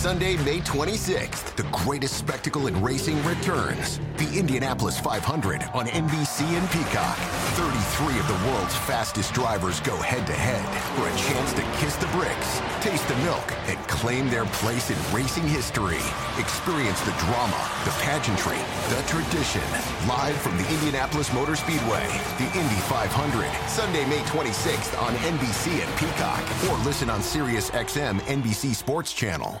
Sunday, May 26th, the greatest spectacle in racing returns. The Indianapolis 500 on NBC and Peacock. 33 of the world's fastest drivers go head to head for a chance to kiss the bricks, taste the milk, and claim their place in racing history. Experience the drama, the pageantry, the tradition. Live from the Indianapolis Motor Speedway, the Indy 500, Sunday, May 26th on NBC and Peacock, or listen on Sirius XM NBC Sports Channel.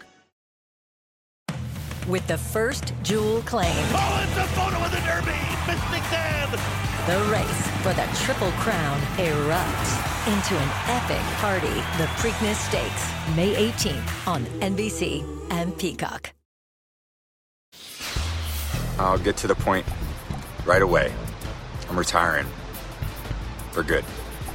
With the first jewel claim. Oh, it's a photo of the Derby! Mystic Dan! The race for the Triple Crown erupts into an epic party. The Preakness Stakes, May 18th on NBC and Peacock. I'll get to the point right away. I'm retiring. For good.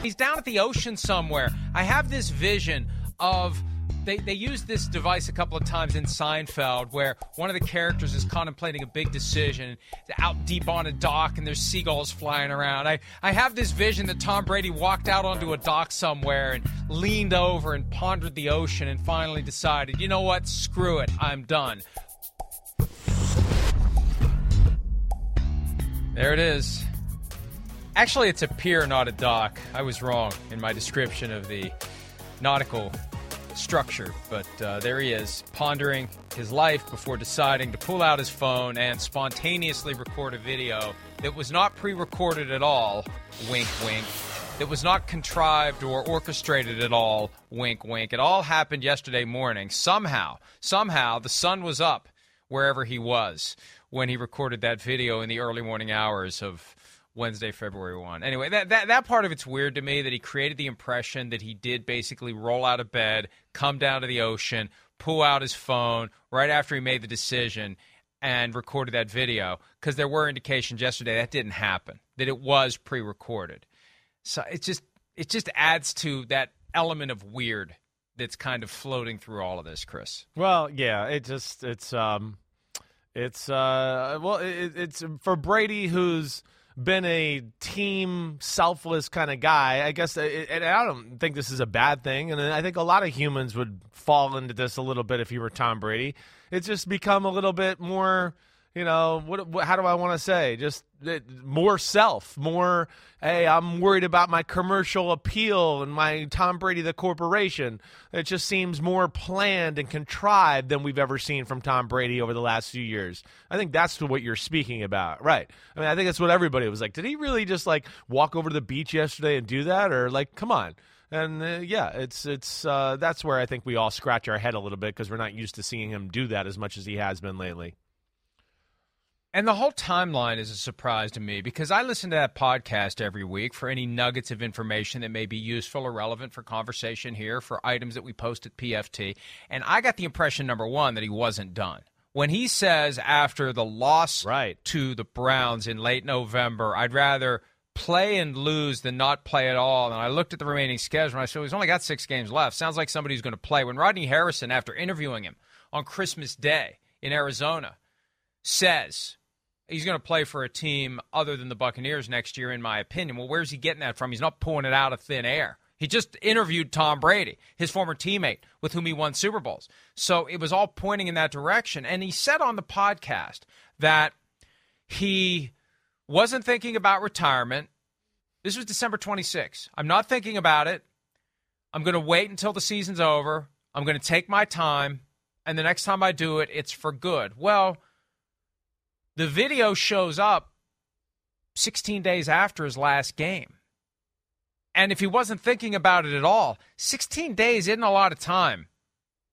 He's down at the ocean somewhere. I have this vision of they, they used this device a couple of times in Seinfeld where one of the characters is contemplating a big decision out deep on a dock and there's seagulls flying around. I, I have this vision that Tom Brady walked out onto a dock somewhere and leaned over and pondered the ocean and finally decided, you know what, screw it, I'm done. There it is. Actually, it's a pier, not a dock. I was wrong in my description of the nautical structure, but uh, there he is, pondering his life before deciding to pull out his phone and spontaneously record a video that was not pre recorded at all, wink, wink, that was not contrived or orchestrated at all, wink, wink. It all happened yesterday morning. Somehow, somehow, the sun was up wherever he was when he recorded that video in the early morning hours of Wednesday, February 1. Anyway, that, that, that part of it's weird to me that he created the impression that he did basically roll out of bed, come down to the ocean, pull out his phone right after he made the decision and recorded that video because there were indications yesterday that didn't happen, that it was pre recorded. So it just it just adds to that element of weird that's kind of floating through all of this, Chris. Well, yeah, it just it's um it's uh well it, it's for Brady who's been a team selfless kind of guy. I guess, uh, and I don't think this is a bad thing. And I think a lot of humans would fall into this a little bit if you were Tom Brady. It's just become a little bit more you know what, what, how do i want to say? Just more self more hey i'm worried about my commercial appeal and my tom brady the corporation. It just seems more planned and contrived than we've ever seen from tom brady over the last few years. I think that's what you're speaking about. Right. I mean i think that's what everybody was like. Did he really just like walk over to the beach yesterday and do that? Or like come on. And uh, yeah, it's it's uh, that's where I think we all scratch our head a little bit because we're not used to seeing him do that as much as he has been lately. And the whole timeline is a surprise to me because I listen to that podcast every week for any nuggets of information that may be useful or relevant for conversation here, for items that we post at PFT. And I got the impression, number one, that he wasn't done. When he says after the loss right. to the Browns in late November, I'd rather play and lose than not play at all. And I looked at the remaining schedule and I said, he's only got six games left. Sounds like somebody's going to play. When Rodney Harrison, after interviewing him on Christmas Day in Arizona, says he's going to play for a team other than the Buccaneers next year, in my opinion. Well, where's he getting that from? He's not pulling it out of thin air. He just interviewed Tom Brady, his former teammate with whom he won Super Bowls. So it was all pointing in that direction. And he said on the podcast that he wasn't thinking about retirement. This was December 26. I'm not thinking about it. I'm going to wait until the season's over. I'm going to take my time. And the next time I do it, it's for good. Well, the video shows up 16 days after his last game. And if he wasn't thinking about it at all, 16 days isn't a lot of time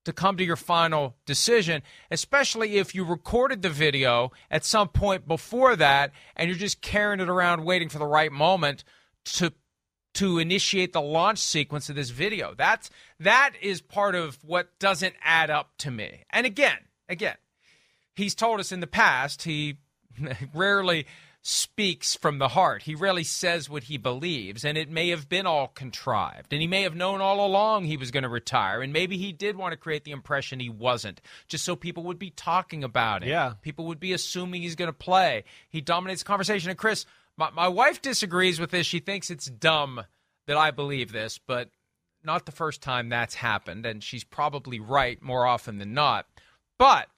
to come to your final decision, especially if you recorded the video at some point before that and you're just carrying it around waiting for the right moment to to initiate the launch sequence of this video. That's that is part of what doesn't add up to me. And again, again, he's told us in the past he rarely speaks from the heart. He rarely says what he believes, and it may have been all contrived. And he may have known all along he was going to retire, and maybe he did want to create the impression he wasn't, just so people would be talking about it. Yeah. People would be assuming he's going to play. He dominates the conversation. And Chris, my, my wife disagrees with this. She thinks it's dumb that I believe this, but not the first time that's happened, and she's probably right more often than not. But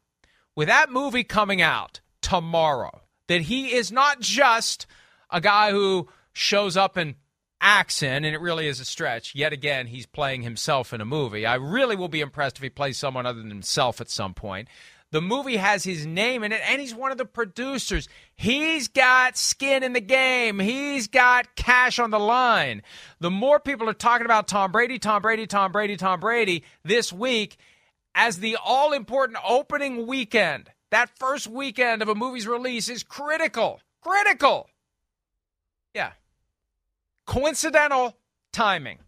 with that movie coming out tomorrow, that he is not just a guy who shows up and acts in, and it really is a stretch. Yet again, he's playing himself in a movie. I really will be impressed if he plays someone other than himself at some point. The movie has his name in it, and he's one of the producers. He's got skin in the game. He's got cash on the line. The more people are talking about Tom Brady, Tom Brady, Tom Brady, Tom Brady this week as the all important opening weekend, that first weekend of a movie's release is critical. Critical. Yeah. Coincidental timing.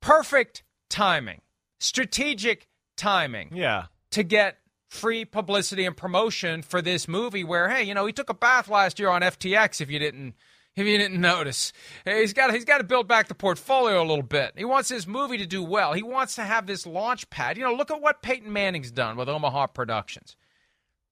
Perfect timing. Strategic timing. Yeah. To get free publicity and promotion for this movie where hey you know he took a bath last year on FTX if you didn't if you didn't notice. He's got he's got to build back the portfolio a little bit. He wants his movie to do well. He wants to have this launch pad. You know look at what Peyton Manning's done with Omaha Productions.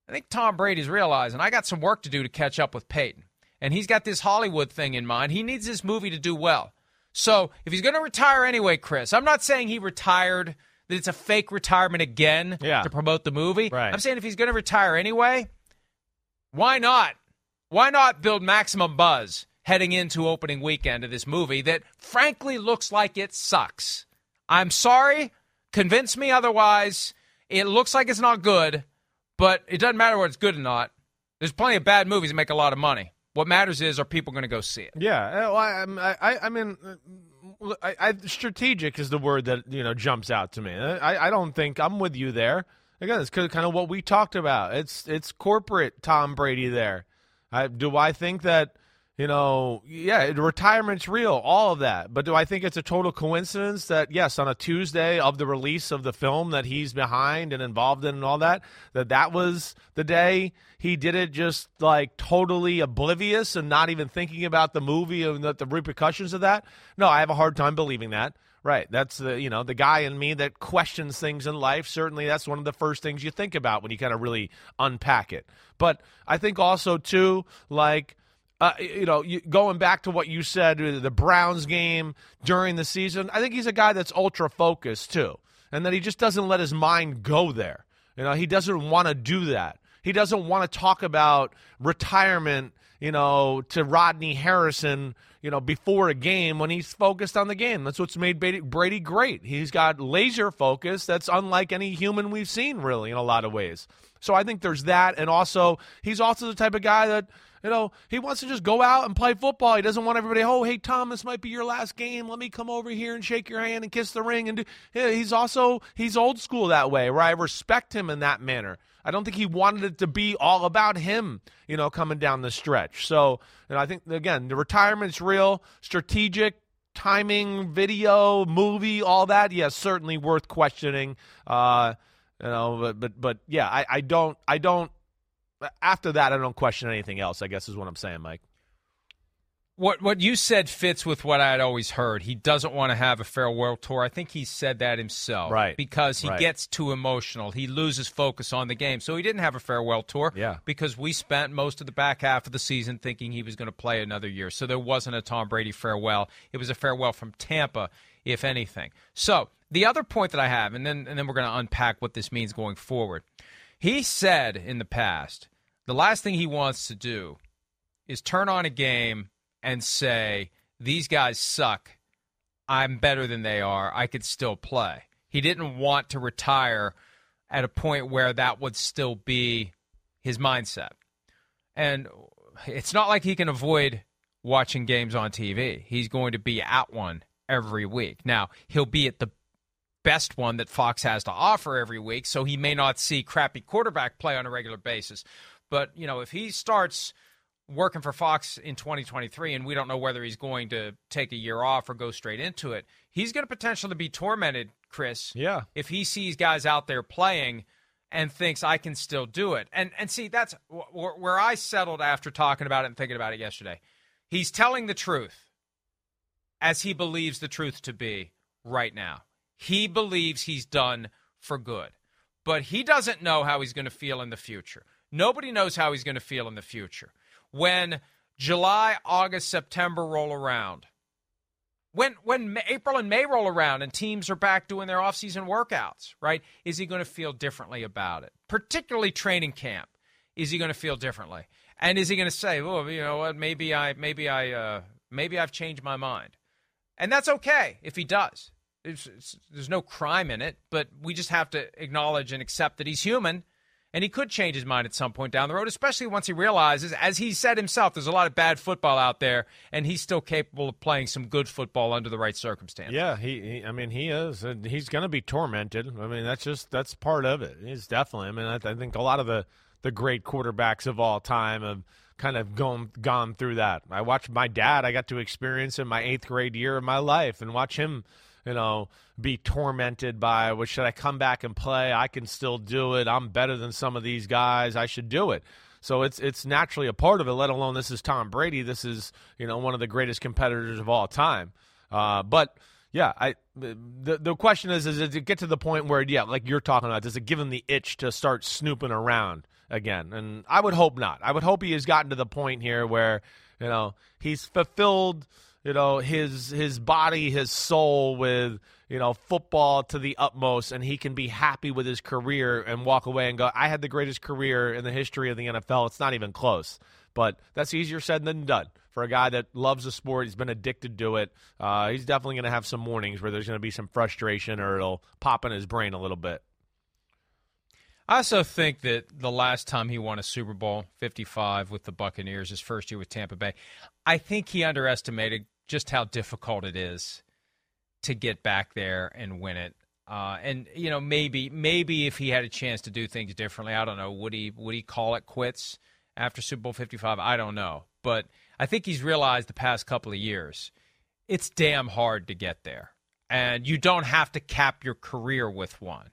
I think Tom Brady's realizing I got some work to do to catch up with Peyton. And he's got this Hollywood thing in mind. He needs this movie to do well. So if he's going to retire anyway Chris I'm not saying he retired that it's a fake retirement again yeah. to promote the movie. Right. I'm saying if he's going to retire anyway, why not? Why not build maximum buzz heading into opening weekend of this movie that frankly looks like it sucks? I'm sorry. Convince me otherwise. It looks like it's not good, but it doesn't matter whether it's good or not. There's plenty of bad movies that make a lot of money. What matters is are people going to go see it? Yeah, uh, well, I, I, I mean, uh, I, I, strategic is the word that you know jumps out to me. Uh, I, I don't think I'm with you there. Again, it's kind of what we talked about. It's it's corporate Tom Brady there. I, do I think that you know, yeah, retirement's real, all of that. But do I think it's a total coincidence that yes, on a Tuesday of the release of the film that he's behind and involved in and all that, that that was the day he did it just like totally oblivious and not even thinking about the movie and the, the repercussions of that? No, I have a hard time believing that. Right. That's the you know the guy in me that questions things in life. Certainly, that's one of the first things you think about when you kind of really unpack it. But I think also too, like uh, you know, you, going back to what you said, uh, the Browns game during the season, I think he's a guy that's ultra focused too, and that he just doesn't let his mind go there. You know, he doesn't want to do that. He doesn't want to talk about retirement, you know, to Rodney Harrison, you know, before a game when he's focused on the game. That's what's made Brady great. He's got laser focus that's unlike any human we've seen, really, in a lot of ways. So I think there's that. And also, he's also the type of guy that you know, he wants to just go out and play football. He doesn't want everybody, oh, hey, Tom, this might be your last game. Let me come over here and shake your hand and kiss the ring. And do. he's also, he's old school that way, where I respect him in that manner. I don't think he wanted it to be all about him, you know, coming down the stretch. So, and I think, again, the retirement's real, strategic, timing, video, movie, all that. Yes, certainly worth questioning. Uh, you know, but, but, but yeah, I, I don't, I don't, after that, I don't question anything else. I guess is what I'm saying, Mike. What what you said fits with what I had always heard. He doesn't want to have a farewell tour. I think he said that himself, right? Because he right. gets too emotional. He loses focus on the game, so he didn't have a farewell tour. Yeah. Because we spent most of the back half of the season thinking he was going to play another year, so there wasn't a Tom Brady farewell. It was a farewell from Tampa, if anything. So the other point that I have, and then and then we're going to unpack what this means going forward. He said in the past the last thing he wants to do is turn on a game and say, These guys suck. I'm better than they are. I could still play. He didn't want to retire at a point where that would still be his mindset. And it's not like he can avoid watching games on TV. He's going to be at one every week. Now, he'll be at the best one that Fox has to offer every week, so he may not see crappy quarterback play on a regular basis. But, you know, if he starts working for Fox in 2023, and we don't know whether he's going to take a year off or go straight into it. He's going to potentially be tormented, Chris. Yeah. If he sees guys out there playing and thinks I can still do it, and and see that's where I settled after talking about it and thinking about it yesterday. He's telling the truth as he believes the truth to be right now. He believes he's done for good, but he doesn't know how he's going to feel in the future. Nobody knows how he's going to feel in the future. When July, August, September roll around, when when April and May roll around and teams are back doing their offseason workouts, right? Is he going to feel differently about it? Particularly training camp. Is he going to feel differently? And is he going to say, "Well, you know what? Maybe I maybe I uh, maybe I've changed my mind." And that's okay if he does. It's, it's, there's no crime in it, but we just have to acknowledge and accept that he's human and he could change his mind at some point down the road, especially once he realizes, as he said himself, there's a lot of bad football out there, and he's still capable of playing some good football under the right circumstances. Yeah, he, he I mean, he is, and he's going to be tormented. I mean, that's just that's part of it. He's definitely. I mean, I, I think a lot of the the great quarterbacks of all time have kind of gone gone through that. I watched my dad. I got to experience in my eighth grade year of my life, and watch him you know, be tormented by, well, should I come back and play? I can still do it. I'm better than some of these guys. I should do it. So it's it's naturally a part of it. Let alone this is Tom Brady. This is you know one of the greatest competitors of all time. Uh, but yeah, I the the question is, is does it get to the point where yeah, like you're talking about, does it give him the itch to start snooping around again? And I would hope not. I would hope he has gotten to the point here where you know he's fulfilled you know his his body his soul with you know football to the utmost and he can be happy with his career and walk away and go i had the greatest career in the history of the nfl it's not even close. But that's easier said than done. For a guy that loves the sport he's been addicted to it uh, he's definitely going to have some mornings where there's going to be some frustration or it'll pop in his brain a little bit I also think that the last time he won a Super Bowl, 55 with the Buccaneers, his first year with Tampa Bay, I think he underestimated just how difficult it is to get back there and win it. Uh, and you know, maybe maybe if he had a chance to do things differently, I don't know. Would he would he call it quits after Super Bowl 55? I don't know, but I think he's realized the past couple of years it's damn hard to get there, and you don't have to cap your career with one.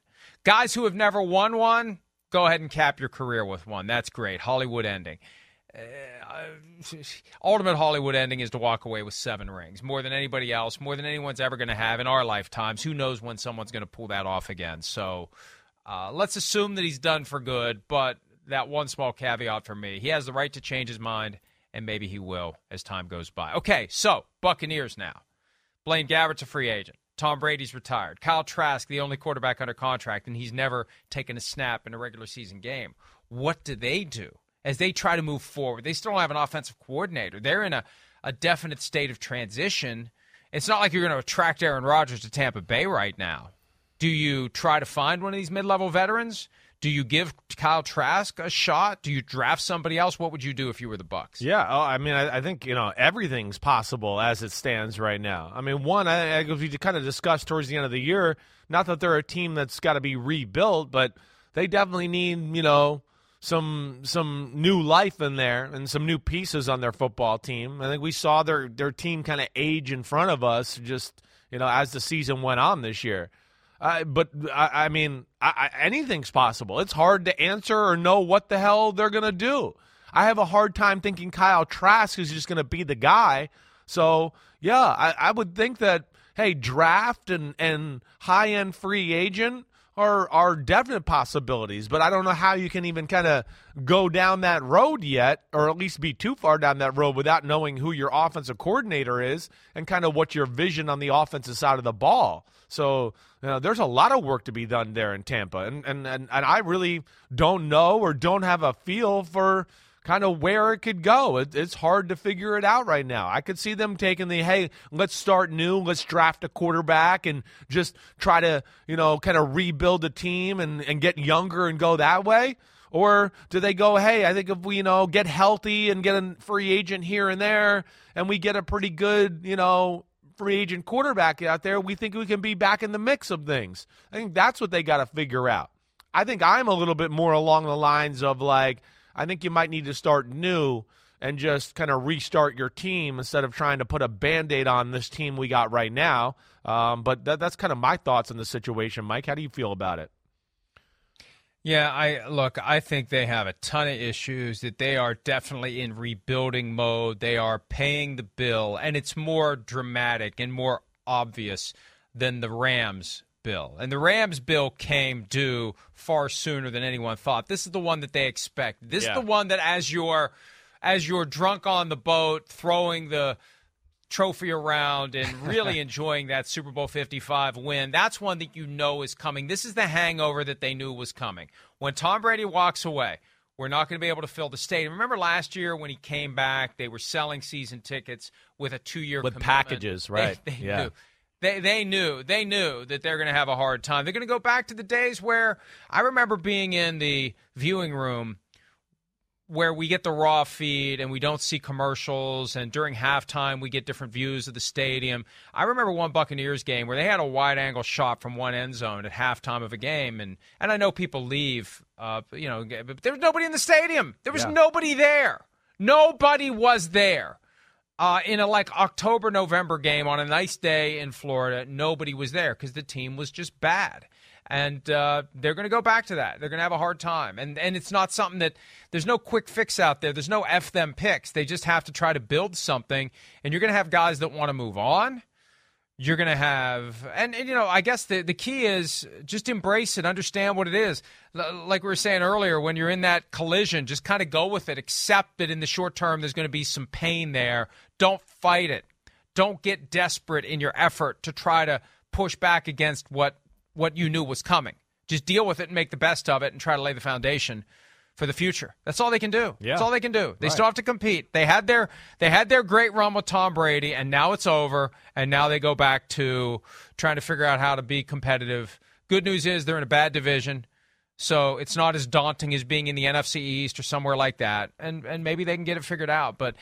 Guys who have never won one, go ahead and cap your career with one. That's great. Hollywood ending. Uh, ultimate Hollywood ending is to walk away with seven rings, more than anybody else, more than anyone's ever going to have in our lifetimes. Who knows when someone's going to pull that off again? So uh, let's assume that he's done for good, but that one small caveat for me he has the right to change his mind, and maybe he will as time goes by. Okay, so Buccaneers now. Blaine Gabbert's a free agent. Tom Brady's retired. Kyle Trask, the only quarterback under contract, and he's never taken a snap in a regular season game. What do they do? as they try to move forward. They still don't have an offensive coordinator. They're in a, a definite state of transition. It's not like you're going to attract Aaron Rodgers to Tampa Bay right now. Do you try to find one of these mid level veterans? Do you give Kyle Trask a shot? Do you draft somebody else? What would you do if you were the Bucks? Yeah, oh, I mean, I, I, think you know everything's possible as it stands right now. I mean, one, I, I, we kind of discussed towards the end of the year, not that they're a team that's got to be rebuilt, but they definitely need you know some some new life in there and some new pieces on their football team. I think we saw their their team kind of age in front of us just you know as the season went on this year. Uh, but I, I mean, I, anything's possible. It's hard to answer or know what the hell they're gonna do. I have a hard time thinking Kyle Trask is just gonna be the guy. So yeah, I, I would think that hey, draft and and high end free agent are are definite possibilities, but I don't know how you can even kind of go down that road yet, or at least be too far down that road without knowing who your offensive coordinator is and kind of what your vision on the offensive side of the ball. So you know, there's a lot of work to be done there in Tampa, and and and, and I really don't know or don't have a feel for kind of where it could go. It, it's hard to figure it out right now. I could see them taking the hey, let's start new, let's draft a quarterback and just try to, you know, kind of rebuild the team and, and get younger and go that way. Or do they go, hey, I think if we, you know, get healthy and get a free agent here and there and we get a pretty good, you know, free agent quarterback out there, we think we can be back in the mix of things. I think that's what they got to figure out. I think I'm a little bit more along the lines of like, I think you might need to start new and just kind of restart your team instead of trying to put a band aid on this team we got right now. Um, but that, that's kind of my thoughts on the situation. Mike, how do you feel about it? Yeah, I look, I think they have a ton of issues that they are definitely in rebuilding mode. They are paying the bill and it's more dramatic and more obvious than the Rams bill. And the Rams bill came due far sooner than anyone thought. This is the one that they expect. This Yeah. is the one that as you're as you're drunk on the boat throwing the trophy around and really enjoying that Super Bowl 55 win. That's one that you know is coming. This is the hangover that they knew was coming. When Tom Brady walks away, we're not going to be able to fill the stadium. Remember last year when he came back, they were selling season tickets with a two-year With commitment. packages, They- right. They, Yeah. knew. They, they knew they knew that they're going to have a hard time. They're going to go back to the days where I remember being in the viewing room where we get the raw feed and we don't see commercials and during halftime we get different views of the stadium. I remember one Buccaneers game where they had a wide angle shot from one end zone at halftime of a game and and I know people leave uh you know but there was nobody in the stadium. There was Yeah. nobody there. Nobody was there. Uh, in a like October November game on a nice day in Florida, nobody was there because the team was just bad, and uh, they're going to go back to that. They're going to have a hard time, and and it's not something that there's no quick fix out there. There's no f them picks. They just have to try to build something, and you're going to have guys that want to move on. You're going to have, and, and you know, I guess the the key is just embrace it, understand what it is. L- like we were saying earlier, when you're in that collision, just kind of go with it. Accept that in the short term, there's going to be some pain there. Don't fight it. Don't get desperate in your effort to try to push back against what what you knew was coming. Just deal with it and make the best of it, and try to lay the foundation for the future. That's all they can do. Yeah. That's all they can do. They Right. still have to compete. They had their they had their great run with Tom Brady, and now it's over. And now they go back to trying to figure out how to be competitive. Good news is they're in a bad division, so it's not as daunting as being in the NFC East or somewhere like that. And and maybe they can get it figured out. But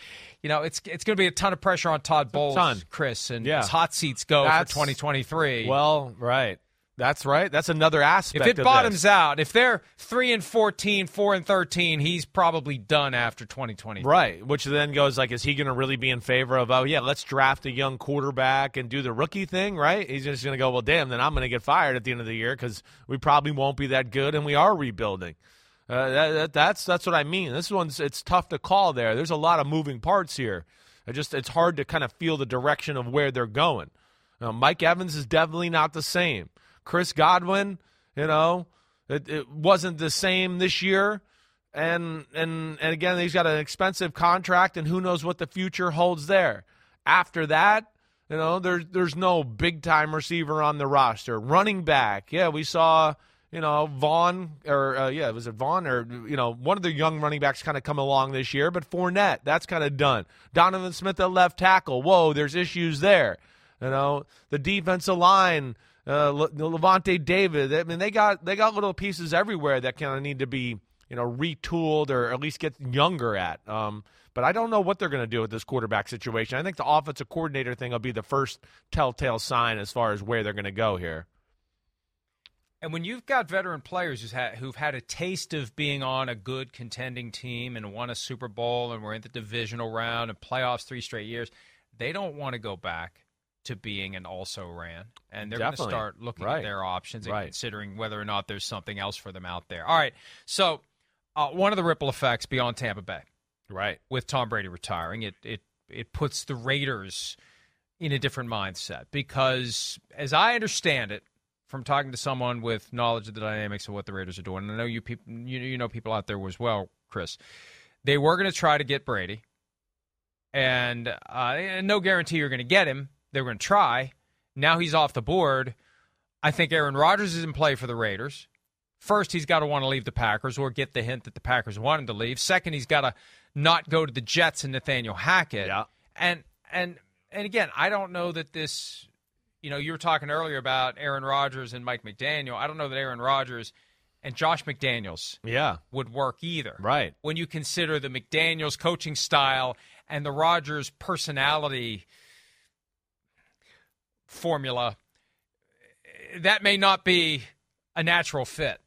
you know, it's it's going to be a ton of pressure on Todd Bowles. Chris, and Yeah. his hot seats go That's- for 2023. Well, right. That's right. That's another aspect. if it bottoms this. out, if they're three and 14, four and 13, he's probably done after 2020. Right, which then goes like, is he going to really be in favor of? Oh yeah, let's draft a young quarterback and do the rookie thing, right? He's just going to go, well, damn, then I'm going to get fired at the end of the year because we probably won't be that good, and we are rebuilding. Uh, that, that, that's that's what I mean. This one's it's tough to call. There, there's a lot of moving parts here. It just it's hard to kind of feel the direction of where they're going. Uh, Mike Evans is definitely not the same. Chris Godwin, you know, it, it wasn't the same this year. And and and again he's got an expensive contract and who knows what the future holds there. After that you know there's there's no big time receiver on the roster. Running back. Yeah we saw you know Vaughn or uh, yeah was it Vaughn? Or you know one of the young running backs kind of come along this year but Fournette that's kind of done. Donovan Smith at left tackle. Whoa there's issues there. You know the defensive line uh, Le- Lavonte David. I mean, they got they got little pieces everywhere that kind of need to be you know retooled or at least get younger at. Um, but I don't know what they're going to do with this quarterback situation. I think the offensive coordinator thing will be the first telltale sign as far as where they're going to go here. And when you've got veteran players had, who've had a taste of being on a good contending team and won a Super Bowl and we're in the divisional round and playoffs three straight years, they don't want to go back to being an also ran. And they're going to start looking Right. at their options and Right. considering whether or not there's something else for them out there. All right. So, uh, one of the ripple effects beyond Tampa Bay Right. with Tom Brady retiring, it it it puts the Raiders in a different mindset because, as I understand it, from talking to someone with knowledge of the dynamics of what the Raiders are doing, and I know you people, you, you know people out there as well, Chris. They were going to try to get Brady, and, uh, and no guarantee you're going to get him. They were going to try. Now he's off the board. I think Aaron Rodgers is in play for the Raiders. First, he's got to want to leave the Packers or get the hint that the Packers want him to leave. Second, he's got to not go to the Jets and Nathaniel Hackett. Yeah. And and and again, I don't know that this. You know, you were talking earlier about Aaron Rodgers and Mike McDaniel. I don't know that Aaron Rodgers and Josh McDaniels Yeah. would work either. Right. When you consider the McDaniels coaching style and the Rodgers personality formula, that may not be a natural fit.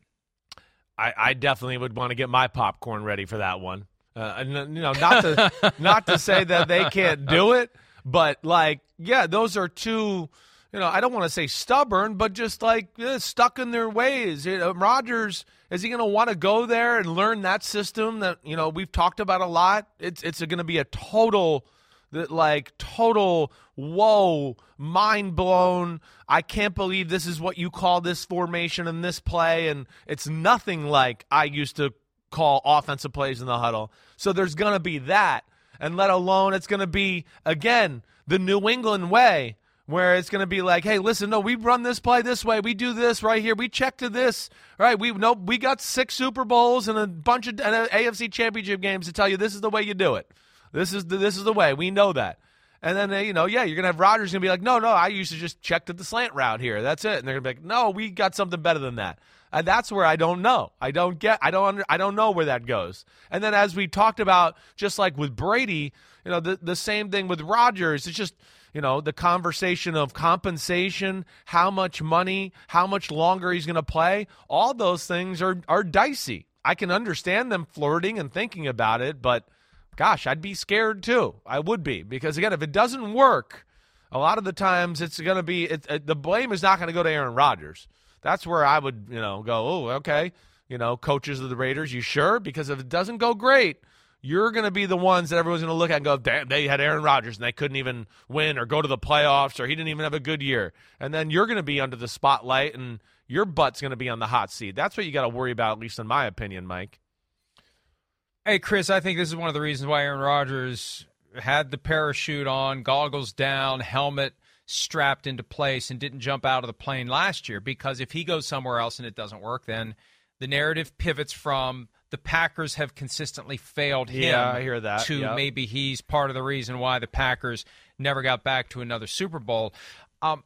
I, I definitely would want to get my popcorn ready for that one. Uh, you know, not to not to say that they can't do it, but like, yeah, those are two. You know, I don't want to say stubborn, but just like eh, stuck in their ways. Uh, Rodgers is he going to want to go there and learn that system that you know we've talked about a lot? It's it's going to be a total that like total whoa mind blown i can't believe this is what you call this formation and this play and it's nothing like i used to call offensive plays in the huddle so there's going to be that and let alone it's going to be again the new england way where it's going to be like, hey, listen, no, we run this play this way. We do this right here. We check to this. Right? We know we got six Super Bowls and a bunch of and AFC Championship games to tell you this is the way you do it. This is the, this is the way. We know that. And then you know, yeah, you're gonna have Rodgers gonna be like, no, no, I used to just check to the slant route here. That's it. And they're gonna be like, no, we got something better than that. And that's where I don't know. I don't get. I don't. Under, I don't know where that goes. And then as we talked about, just like with Brady, you know, the the same thing with Rodgers. It's just you know the conversation of compensation, how much money, how much longer he's to play. All those things are are dicey. I can understand them flirting and thinking about it, but gosh, I'd be scared too. I would be because again, if it doesn't work, a lot of the times it's going to be it, it, the blame is not going to go to Aaron Rodgers. That's where I would you know go. Oh, okay, you know, coaches of the Raiders, you sure? Because if it doesn't go great, you're going to be the ones that everyone's going to look at and go, damn, they had Aaron Rodgers and they couldn't even win or go to the playoffs or he didn't even have a good year. And then you're going to be under the spotlight and your butt's going to be on the hot seat. That's what you got to worry about, at least in my opinion, Mike. Hey, Chris, I think this is one of the reasons why Aaron Rodgers had the parachute on, goggles down, helmet strapped into place, and didn't jump out of the plane last year. Because if he goes somewhere else and it doesn't work, then the narrative pivots from the Packers have consistently failed him. Yeah, I hear that. To yep. maybe he's part of the reason why the Packers never got back to another Super Bowl. Um,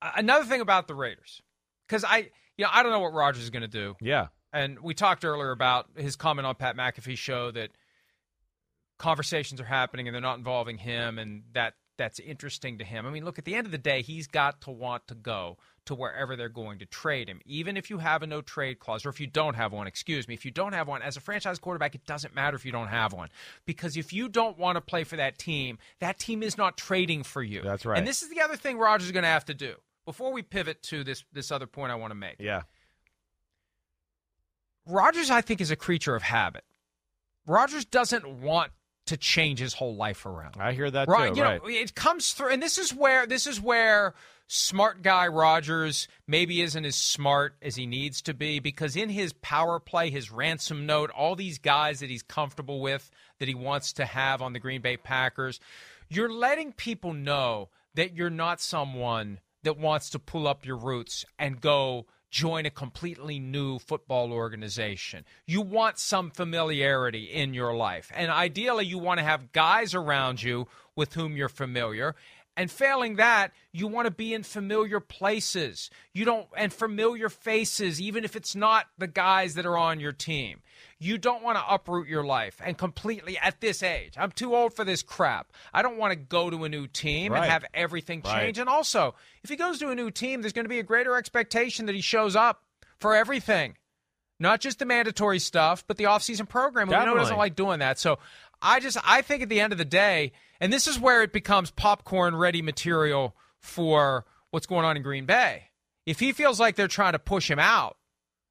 another thing about the Raiders, because I, you know, I don't know what Rodgers is going to do. Yeah. And we talked earlier about his comment on Pat McAfee's show that conversations are happening and they're not involving him, and that that's interesting to him. I mean, look, at the end of the day, he's got to want to go to wherever they're going to trade him. Even if you have a no trade clause, or if you don't have one, excuse me, if you don't have one, as a franchise quarterback, it doesn't matter if you don't have one. Because if you don't want to play for that team, that team is not trading for you. That's right. And this is the other thing Rodgers is going to have to do. Before we pivot to this this other point I want to make. Yeah. Rodgers, I think, is a creature of habit. Rodgers doesn't want to change his whole life around. I hear that right, too. You right. Know, it comes through, and this is where this is where smart guy Rodgers maybe isn't as smart as he needs to be because in his power play, his ransom note, all these guys that he's comfortable with that he wants to have on the Green Bay Packers, you're letting people know that you're not someone that wants to pull up your roots and go join a completely new football organization. You want some familiarity in your life. And ideally, you want to have guys around you with whom you're familiar. And failing that, you want to be in familiar places. You don't and familiar faces even if it's not the guys that are on your team. You don't want to uproot your life and completely at this age. I'm too old for this crap. I don't want to go to a new team right. and have everything change. Right. And also, if he goes to a new team, there's going to be a greater expectation that he shows up for everything. Not just the mandatory stuff, but the offseason program. Definitely. We know he doesn't like doing that. So I just I think at the end of the day, and this is where it becomes popcorn ready material for what's going on in Green Bay. If he feels like they're trying to push him out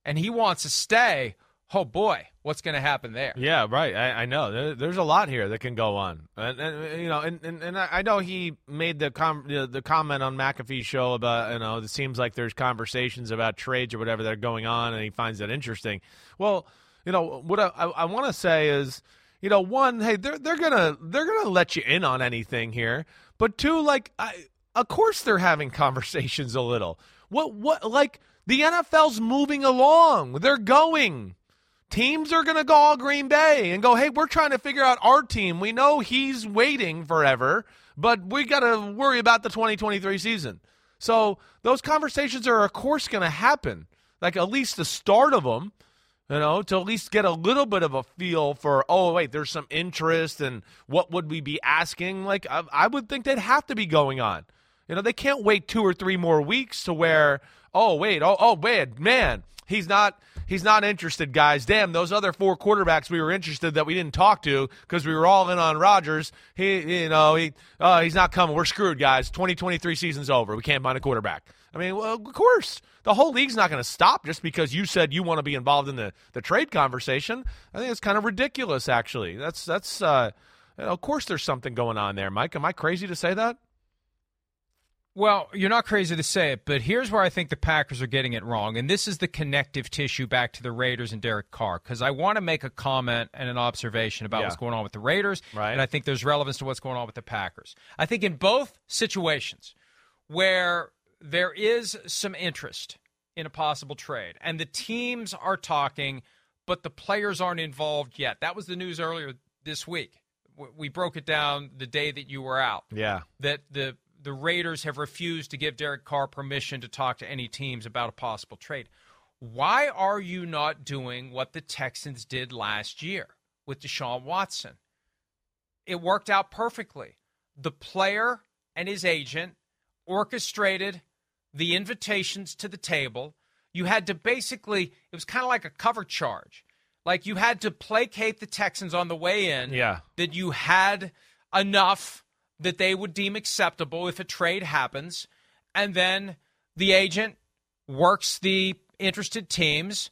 and he wants to stay, oh boy, what's going to happen there? Yeah, right. I, I know. There, there's a lot here that can go on, and, and you know, and, and, and I know he made the com- the comment on McAfee's show about you know it seems like there's conversations about trades or whatever that are going on, and he finds that interesting. Well, you know what I, I want to say is. You know, one, hey, they're they're gonna they're gonna let you in on anything here, but two, like, I, of course they're having conversations a little. What what like the NFL's moving along, they're going. Teams are going to go all Green Bay and go, hey, we're trying to figure out our team. We know he's waiting forever, but we got to worry about the 2023 season. So those conversations are, of course, to happen. Like at least the start of them, you know, to at least get a little bit of a feel for, oh, wait, there's some interest and what would we be asking? Like, I, I would think they'd have to be going on. You know, they can't wait two or three more weeks to where, oh, wait, oh, oh, wait, man, he's not he's not interested, guys. Damn, those other four quarterbacks we were interested that we didn't talk to because we were all in on Rodgers. He, you know, he, uh, he's not coming. We're screwed, guys. 2023 season's over. We can't find a quarterback. I mean, well, of course, the whole league's not going to stop just because you said you want to be involved in the, the trade conversation. I think it's kind of ridiculous, actually. That's that's. Uh, you know, of course, there's something going on there, Mike. Am I crazy to say that? Well, you're not crazy to say it, but here's where I think the Packers are getting it wrong. And this is the connective tissue back to the Raiders and Derek Carr, because I want to make a comment and an observation about Yeah. what's going on with the Raiders. Right. And I think there's relevance to what's going on with the Packers. I think in both situations where there is some interest in a possible trade and the teams are talking, but the players aren't involved yet. That was the news earlier this week. We broke it down the day that you were out Yeah. that the the Raiders have refused to give Derek Carr permission to talk to any teams about a possible trade. Why are you not doing what the Texans did last year with Deshaun Watson? It worked out perfectly. The player and his agent orchestrated the invitations to the table. You had to basically, it was kind of like a cover charge. Like you had to placate the Texans on the way in Yeah. that you had enough that they would deem acceptable if a trade happens. And then the agent works the interested teams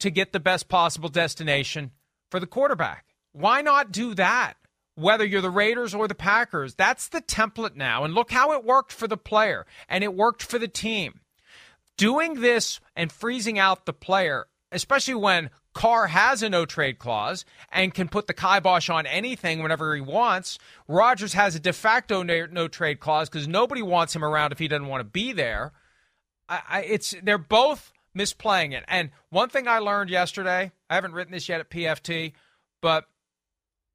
to get the best possible destination for the quarterback. Why not do that? Whether you're the Raiders or the Packers, that's the template now. And look how it worked for the player and it worked for the team. Doing this and freezing out the player, especially when Carr has a no trade clause and can put the kibosh on anything whenever he wants. Rodgers has a de facto no trade clause because nobody wants him around if he doesn't want to be there. I, I, it's they're both misplaying it. And one thing I learned yesterday, I haven't written this yet at PFT, but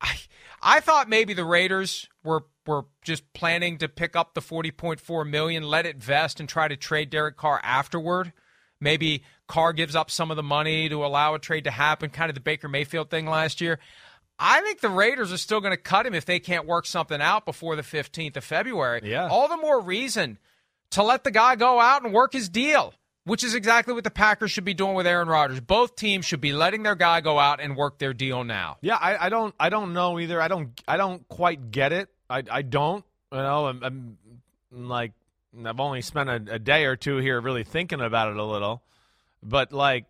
I I thought maybe the Raiders were were just planning to pick up the 40.4 million, let it vest and try to trade Derek Carr afterward. Maybe Carr gives up some of the money to allow a trade to happen, kind of the Baker Mayfield thing last year. I think the Raiders are still going to cut him if they can't work something out before the 15th of February. Yeah. All the more reason to let the guy go out and work his deal, which is exactly what the Packers should be doing with Aaron Rodgers. Both teams should be letting their guy go out and work their deal now. Yeah, I, I don't I don't know either. I don't I don't quite get it. I I don't. You know, I'm, I'm like I've only spent a, a day or two here really thinking about it a little, but like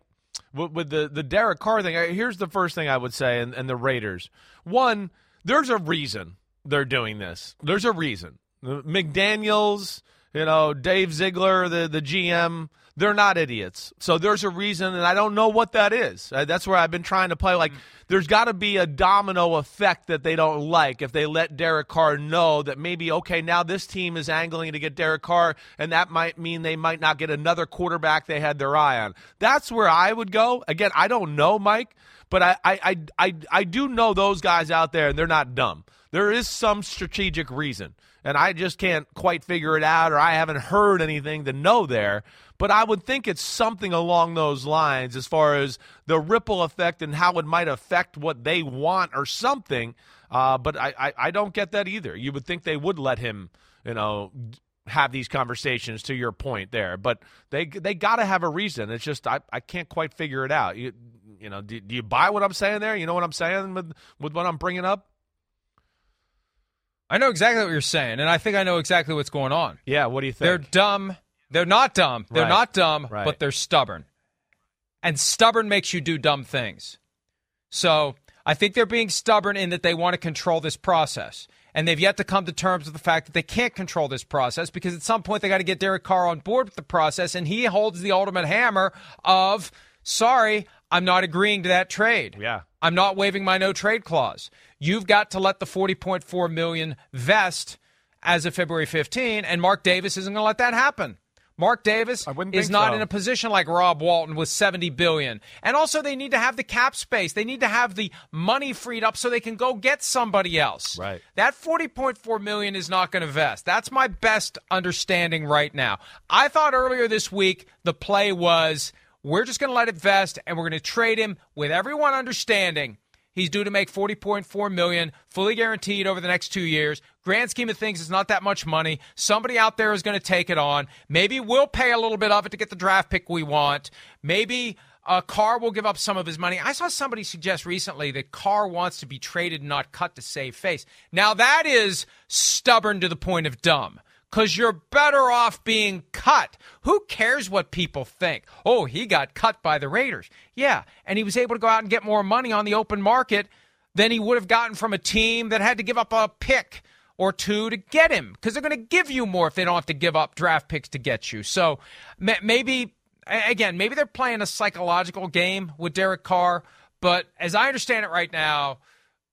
with, with the the Derek Carr thing, here's the first thing I would say, and, and the Raiders. One, there's a reason they're doing this. There's a reason. McDaniels, you know, Dave Ziegler, the the GM, they're not idiots. So there's a reason, and I don't know what that is. Uh, that's where I've been trying to play. Like, there's got to be a domino effect that they don't like if they let Derek Carr know that maybe, okay, now this team is angling to get Derek Carr, and that might mean they might not get another quarterback they had their eye on. That's where I would go. Again, I don't know, Mike, but I, I, I, I do know those guys out there, and they're not dumb. There is some strategic reason and I just can't quite figure it out, or I haven't heard anything to know there. But I would think it's something along those lines as far as the ripple effect and how it might affect what they want or something. Uh, but I, I, I don't get that either. You would think they would let him, you know, have these conversations to your point there. But they they got to have a reason. It's just I, I can't quite figure it out. You, you know, do, do you buy what I'm saying there? You know what I'm saying with, with what I'm bringing up? I know exactly what you're saying, and I think I know exactly what's going on. Yeah, what do you think? They're dumb. They're not dumb. They're Right. not dumb, Right. but they're stubborn. And stubborn makes you do dumb things. So I think they're being stubborn in that they want to control this process. And they've yet to come to terms with the fact that they can't control this process because at some point they got to get Derek Carr on board with the process, and he holds the ultimate hammer of, sorry, I'm not agreeing to that trade. Yeah. I'm not waiving my no trade clause. You've got to let the 40.4 million vest as of February 15, and Mark Davis isn't going to let that happen. Mark Davis is not so. in a position like Rob Walton with 70 billion. And also they need to have the cap space. They need to have the money freed up so they can go get somebody else. Right. That 40.4 million is not going to vest. That's my best understanding right now. I thought earlier this week the play was we're just going to let it vest and we're going to trade him with everyone understanding he's due to make 40.4 million fully guaranteed over the next 2 years. Grand scheme of things it's not that much money. Somebody out there is going to take it on. Maybe we'll pay a little bit of it to get the draft pick we want. Maybe uh, Carr will give up some of his money. I saw somebody suggest recently that Carr wants to be traded, not cut to save face. Now, that is stubborn to the point of dumb because you're better off being cut. Who cares what people think? Oh, he got cut by the Raiders. Yeah, and he was able to go out and get more money on the open market than he would have gotten from a team that had to give up a pick or two to get him because they're going to give you more if they don't have to give up draft picks to get you. So maybe, again, maybe they're playing a psychological game with Derek Carr. But as I understand it right now,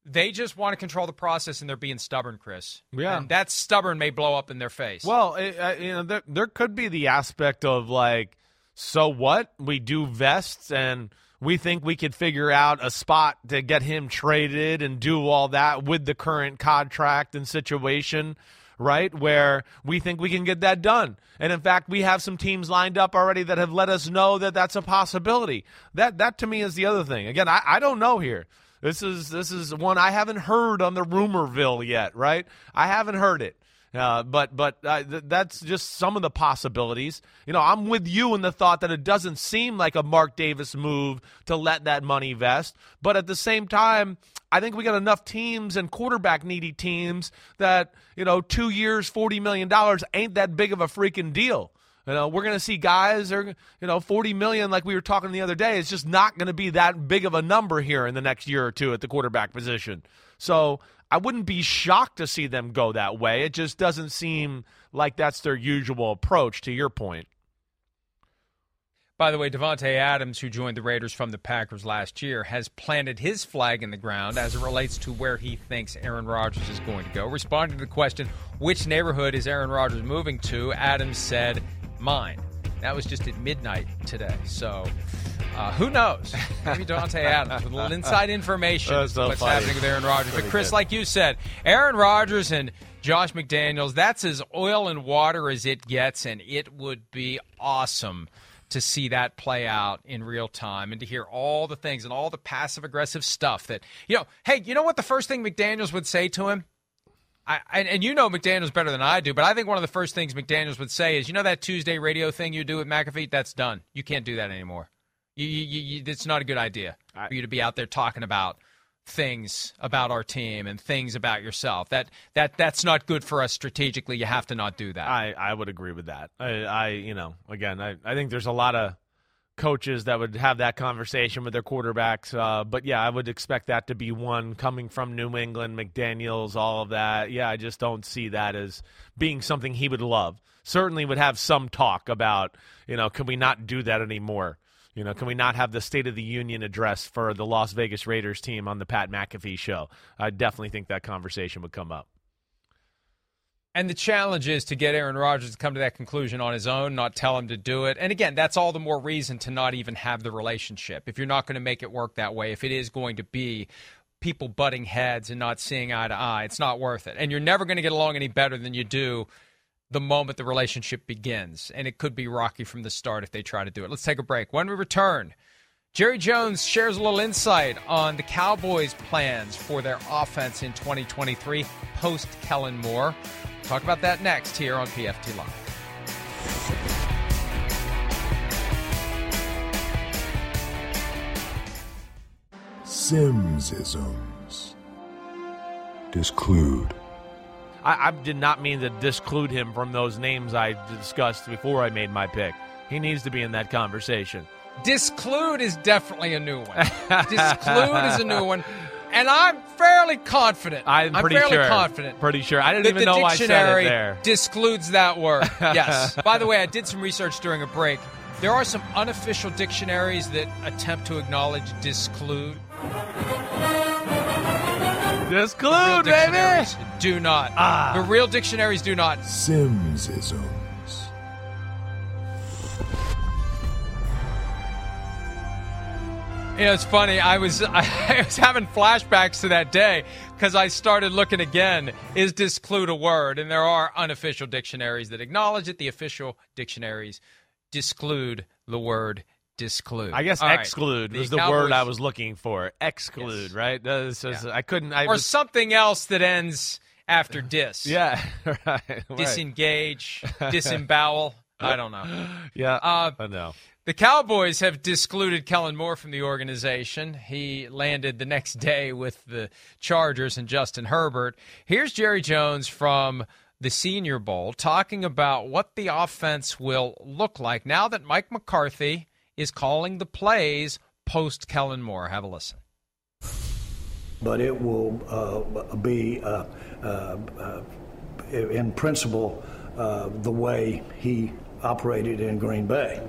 they just want to control the process and they're being stubborn, Chris. Yeah. And that stubborn may blow up in their face. Well, it, uh, you know, there, there could be the aspect of like, so what? We do vests and we think we could figure out a spot to get him traded and do all that with the current contract and situation, right? Where we think we can get that done. And in fact, we have some teams lined up already that have let us know that that's a possibility. That that to me is the other thing. Again, I, I don't know here. This is this is one I haven't heard on the rumorville yet, right? I haven't heard it. Uh, but but uh, th- that's just some of the possibilities. You know, I'm with you in the thought that it doesn't seem like a Mark Davis move to let that money vest. But at the same time, I think we got enough teams and quarterback needy teams that you know two years, forty million dollars ain't that big of a freaking deal. You know, we're going to see guys are, you know, 40 million like we were talking the other day. It's just not going to be that big of a number here in the next year or two at the quarterback position. So I wouldn't be shocked to see them go that way. It just doesn't seem like that's their usual approach, to your point. By the way, Davante Adams, who joined the Raiders from the Packers last year, has planted his flag in the ground as it relates to where he thinks Aaron Rodgers is going to go. Responding to the question, which neighborhood is Aaron Rodgers moving to, Adams said, mine. That was just at midnight today. So uh, who knows? Maybe Davante Adams with a little inside information so what's funny. happening with Aaron Rodgers. But Chris, good. like you said, Aaron Rodgers and Josh McDaniels, that's as oil and water as it gets, and it would be awesome to see that play out in real time and to hear all the things and all the passive aggressive stuff that you know hey you know what the first thing mcdaniels would say to him I, and, you know McDaniels better than I do, but I think one of the first things McDaniels would say is, you know that Tuesday radio thing you do with McAfee, that's done. You can't do that anymore. You, you, you, you, it's not a good idea for you to be out there talking about things about our team and things about yourself. That that that's not good for us strategically. You have to not do that. I, I would agree with that. I, I you know, again, I, I think there's a lot of coaches that would have that conversation with their quarterbacks. Uh, but yeah, I would expect that to be one coming from New England, McDaniels, all of that. Yeah, I just don't see that as being something he would love. Certainly would have some talk about, you know, can we not do that anymore? You know, can we not have the State of the Union address for the Las Vegas Raiders team on the Pat McAfee show? I definitely think that conversation would come up. And the challenge is to get Aaron Rodgers to come to that conclusion on his own, not tell him to do it. And again, that's all the more reason to not even have the relationship. If you're not going to make it work that way, if it is going to be people butting heads and not seeing eye to eye, it's not worth it. And you're never going to get along any better than you do the moment the relationship begins. And it could be rocky from the start if they try to do it. Let's take a break. When we return, Jerry Jones shares a little insight on the Cowboys' plans for their offense in 2023 post Kellen Moore. Talk about that next here on PFT Live. Simsisms. Disclude. I, I did not mean to disclude him from those names I discussed before I made my pick. He needs to be in that conversation. Disclude is definitely a new one. Disclude is a new one. And I'm fairly confident. I'm pretty fairly sure. confident. Pretty sure. I didn't even the know I said it dictionary there. discludes that word. Yes. By the way, I did some research during a break. There are some unofficial dictionaries that attempt to acknowledge disclude. Disclude, Real baby! do not. Ah. The real dictionaries do not. Simsisms. You know, it's funny. I was I was having flashbacks to that day because I started looking again. Is disclude a word? And there are unofficial dictionaries that acknowledge it. The official dictionaries disclude the word disclude. I guess All right. exclude The was the Cowboys- word I was looking for. Exclude, right? Uh, this is- I couldn't. I or was, something else that ends after dis. Yeah, right. right. Disengage, disembowel. I don't know. Yeah, Uh, I know. The Cowboys have discluded Kellen Moore from the organization. He landed the next day with the Chargers and Justin Herbert. Here's Jerry Jones from the Senior Bowl talking about what the offense will look like now that Mike McCarthy is calling the plays post Kellen Moore. Have a listen. But it will uh, be, uh, uh, in principle, uh, the way he operated in Green Bay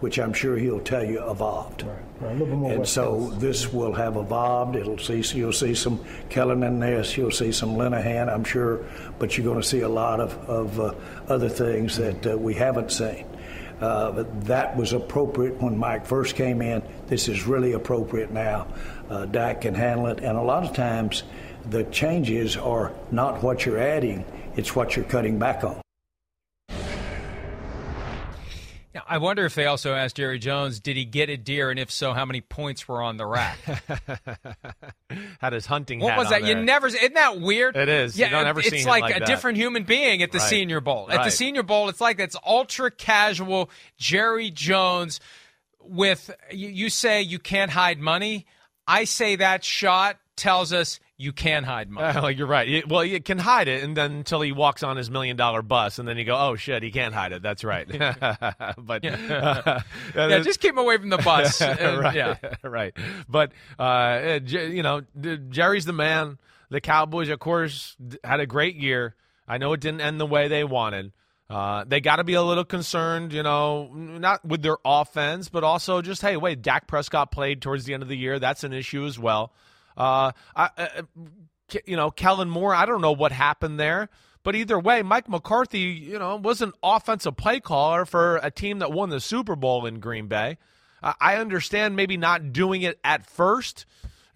which I'm sure he'll tell you evolved. Right. Right. And so this will have evolved. It'll see you'll see some Kellen in this, you'll see some Linehan, I'm sure, but you're going to see a lot of, of uh, other things that uh, we haven't seen. Uh, but that was appropriate when Mike first came in. This is really appropriate now. Uh, Dak can handle it, and a lot of times the changes are not what you're adding; it's what you're cutting back on. I wonder if they also asked Jerry Jones, did he get a deer, and if so, how many points were on the rack? Had his hunting. What was that? There. You never. Isn't that weird? It is. Yeah, you don't ever it's like, like a that. different human being at the right. Senior Bowl. Right. At the Senior Bowl, it's like it's ultra casual. Jerry Jones with you, you say you can't hide money. I say that shot tells us you can hide money. Uh, you're right. Well, you can hide it, and then until he walks on his million dollar bus, and then you go, "Oh shit, he can't hide it." That's right. but yeah. Uh, yeah, just keep him away from the bus. right. Yeah, right. But uh, you know, Jerry's the man. The Cowboys, of course, had a great year. I know it didn't end the way they wanted. Uh, they got to be a little concerned, you know, not with their offense, but also just, hey, wait, Dak Prescott played towards the end of the year. That's an issue as well. Uh, I, uh, you know, Kellen Moore, I don't know what happened there. But either way, Mike McCarthy, you know, was an offensive play caller for a team that won the Super Bowl in Green Bay. I understand maybe not doing it at first,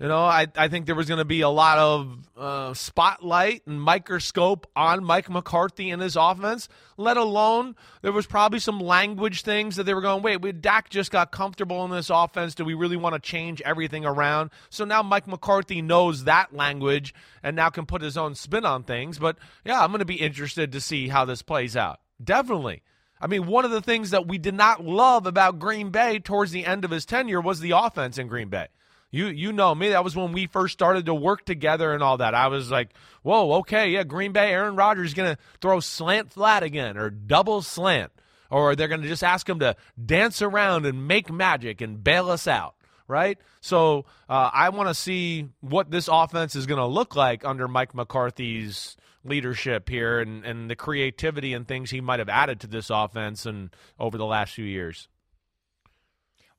you know, I, I think there was going to be a lot of uh, spotlight and microscope on Mike McCarthy and his offense, let alone there was probably some language things that they were going, wait, we, Dak just got comfortable in this offense. Do we really want to change everything around? So now Mike McCarthy knows that language and now can put his own spin on things. But yeah, I'm going to be interested to see how this plays out. Definitely. I mean, one of the things that we did not love about Green Bay towards the end of his tenure was the offense in Green Bay. You you know me. That was when we first started to work together and all that. I was like, whoa, okay, yeah, Green Bay, Aaron Rodgers is gonna throw slant flat again or double slant, or they're gonna just ask him to dance around and make magic and bail us out, right? So uh, I want to see what this offense is gonna look like under Mike McCarthy's leadership here and, and the creativity and things he might have added to this offense and over the last few years.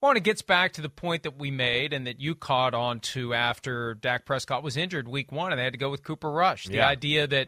Well, and it gets back to the point that we made and that you caught on to after Dak Prescott was injured week one and they had to go with Cooper Rush. The yeah. idea that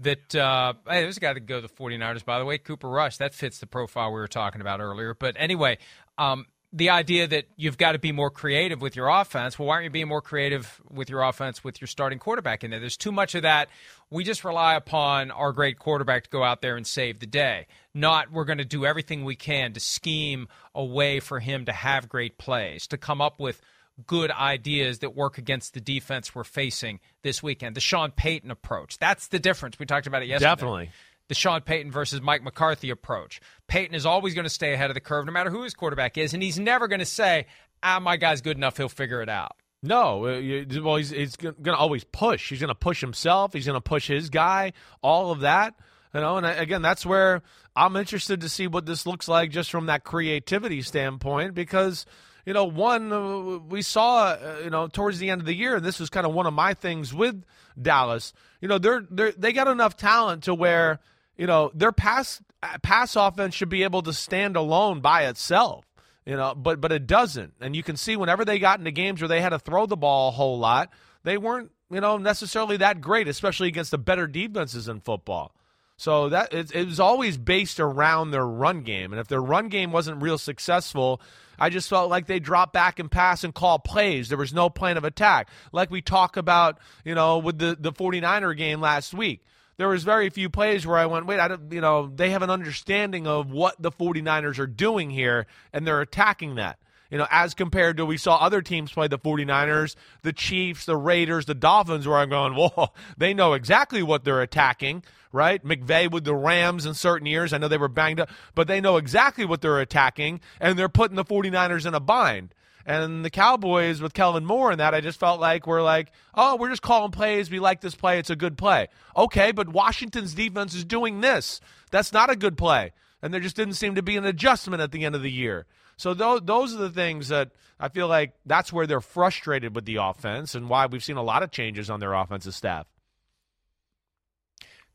that uh, hey, there's a guy that go to the 49ers, by the way, Cooper Rush. That fits the profile we were talking about earlier. But anyway, um, the idea that you've got to be more creative with your offense. Well, why aren't you being more creative with your offense with your starting quarterback in there? There's too much of that. We just rely upon our great quarterback to go out there and save the day. Not we're going to do everything we can to scheme a way for him to have great plays, to come up with good ideas that work against the defense we're facing this weekend. The Sean Payton approach. That's the difference. We talked about it yesterday. Definitely the Sean Payton versus Mike McCarthy approach. Payton is always going to stay ahead of the curve no matter who his quarterback is, and he's never going to say, ah, my guy's good enough, he'll figure it out. No, uh, well, he's, he's going to always push. He's going to push himself. He's going to push his guy. All of that, you know. And again, that's where I'm interested to see what this looks like, just from that creativity standpoint, because you know, one uh, we saw, uh, you know, towards the end of the year, and this was kind of one of my things with Dallas. You know, they're they they got enough talent to where you know, their pass uh, pass offense should be able to stand alone by itself. You know, but but it doesn't. And you can see whenever they got into games where they had to throw the ball a whole lot, they weren't, you know, necessarily that great, especially against the better defenses in football. So that it, it was always based around their run game. And if their run game wasn't real successful, I just felt like they dropped back and pass and call plays. There was no plan of attack. Like we talk about, you know, with the, the 49er game last week there was very few plays where I went, wait, I don't, you know, they have an understanding of what the 49ers are doing here, and they're attacking that. You know, as compared to we saw other teams play the 49ers, the Chiefs, the Raiders, the Dolphins, where I'm going, whoa, they know exactly what they're attacking, right? McVay with the Rams in certain years. I know they were banged up, but they know exactly what they're attacking, and they're putting the 49ers in a bind. And the Cowboys with Kellen Moore and that, I just felt like we're like, oh, we're just calling plays. We like this play. It's a good play. Okay, but Washington's defense is doing this. That's not a good play. And there just didn't seem to be an adjustment at the end of the year. So those those are the things that I feel like that's where they're frustrated with the offense and why we've seen a lot of changes on their offensive staff.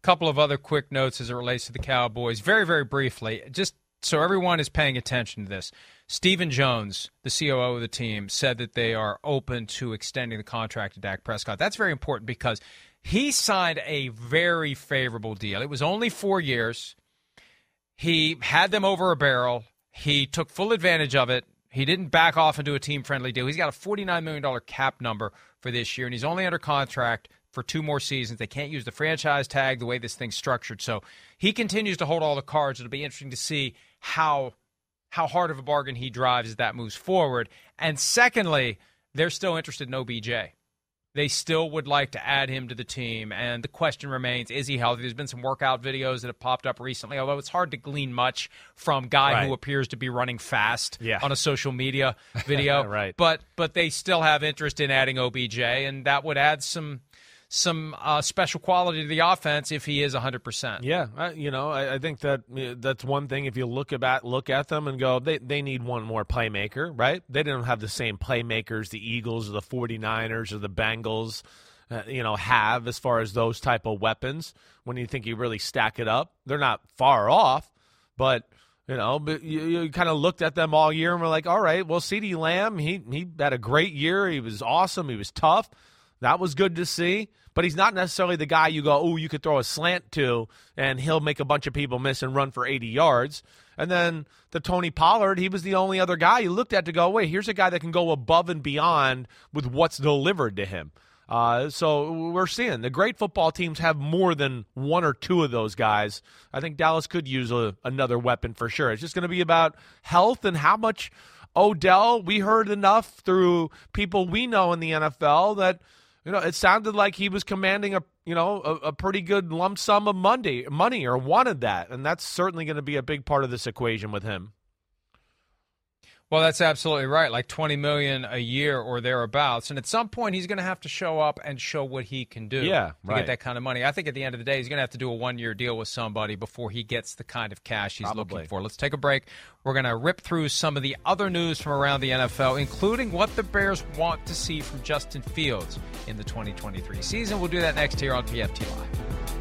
Couple of other quick notes as it relates to the Cowboys, very very briefly, just so everyone is paying attention to this. Stephen Jones, the COO of the team, said that they are open to extending the contract to Dak Prescott. That's very important because he signed a very favorable deal. It was only four years. He had them over a barrel. He took full advantage of it. He didn't back off into a team friendly deal. He's got a $49 million cap number for this year, and he's only under contract for two more seasons. They can't use the franchise tag the way this thing's structured. So he continues to hold all the cards. It'll be interesting to see how how hard of a bargain he drives as that moves forward. And secondly, they're still interested in OBJ they still would like to add him to the team. And the question remains is he healthy? There's been some workout videos that have popped up recently, although it's hard to glean much from guy right. who appears to be running fast yeah. on a social media video. right. But but they still have interest in adding OBJ, and that would add some some uh, special quality to the offense if he is 100%. Yeah, I, you know, I, I, think that that's one thing. If you look at look at them and go, they, they need one more playmaker, right? They don't have the same playmakers the Eagles or the 49ers or the Bengals, uh, you know, have as far as those type of weapons. When you think you really stack it up, they're not far off, but – you know, but you, you kind of looked at them all year and were like, all right, well, CeeDee Lamb, he he had a great year. He was awesome. He was tough. That was good to see. But he's not necessarily the guy you go, oh, you could throw a slant to, and he'll make a bunch of people miss and run for 80 yards. And then the Tony Pollard, he was the only other guy you looked at to go, wait, here's a guy that can go above and beyond with what's delivered to him. Uh, so we're seeing the great football teams have more than one or two of those guys. I think Dallas could use a, another weapon for sure. It's just going to be about health and how much Odell. We heard enough through people we know in the NFL that you know, it sounded like he was commanding a you know a, a, pretty good lump sum of money, money, or wanted that, and that's certainly going to be a big part of this equation with him. Well, that's absolutely right. Like 20 million a year or thereabouts. And at some point he's going to have to show up and show what he can do yeah, to right. get that kind of money. I think at the end of the day he's going to have to do a 1-year deal with somebody before he gets the kind of cash he's Probably. looking for. Let's take a break. We're going to rip through some of the other news from around the NFL, including what the Bears want to see from Justin Fields in the 2023 season. We'll do that next here on PFT Live.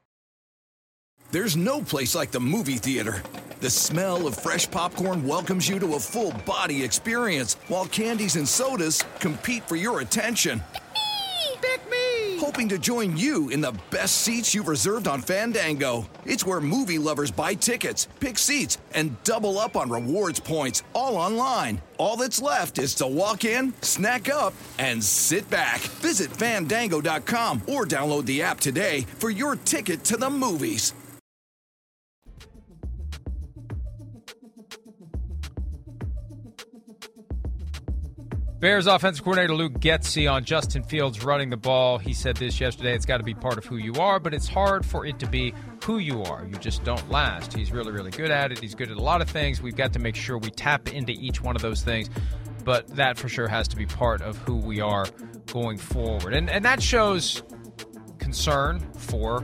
There's no place like the movie theater. The smell of fresh popcorn welcomes you to a full body experience, while candies and sodas compete for your attention. Pick me! Pick me! Hoping to join you in the best seats you've reserved on Fandango. It's where movie lovers buy tickets, pick seats, and double up on rewards points, all online. All that's left is to walk in, snack up, and sit back. Visit fandango.com or download the app today for your ticket to the movies. Bears offensive coordinator Luke Getsy on Justin Fields running the ball. He said this yesterday. It's got to be part of who you are, but it's hard for it to be who you are. You just don't last. He's really, really good at it. He's good at a lot of things. We've got to make sure we tap into each one of those things, but that for sure has to be part of who we are going forward. And and that shows concern for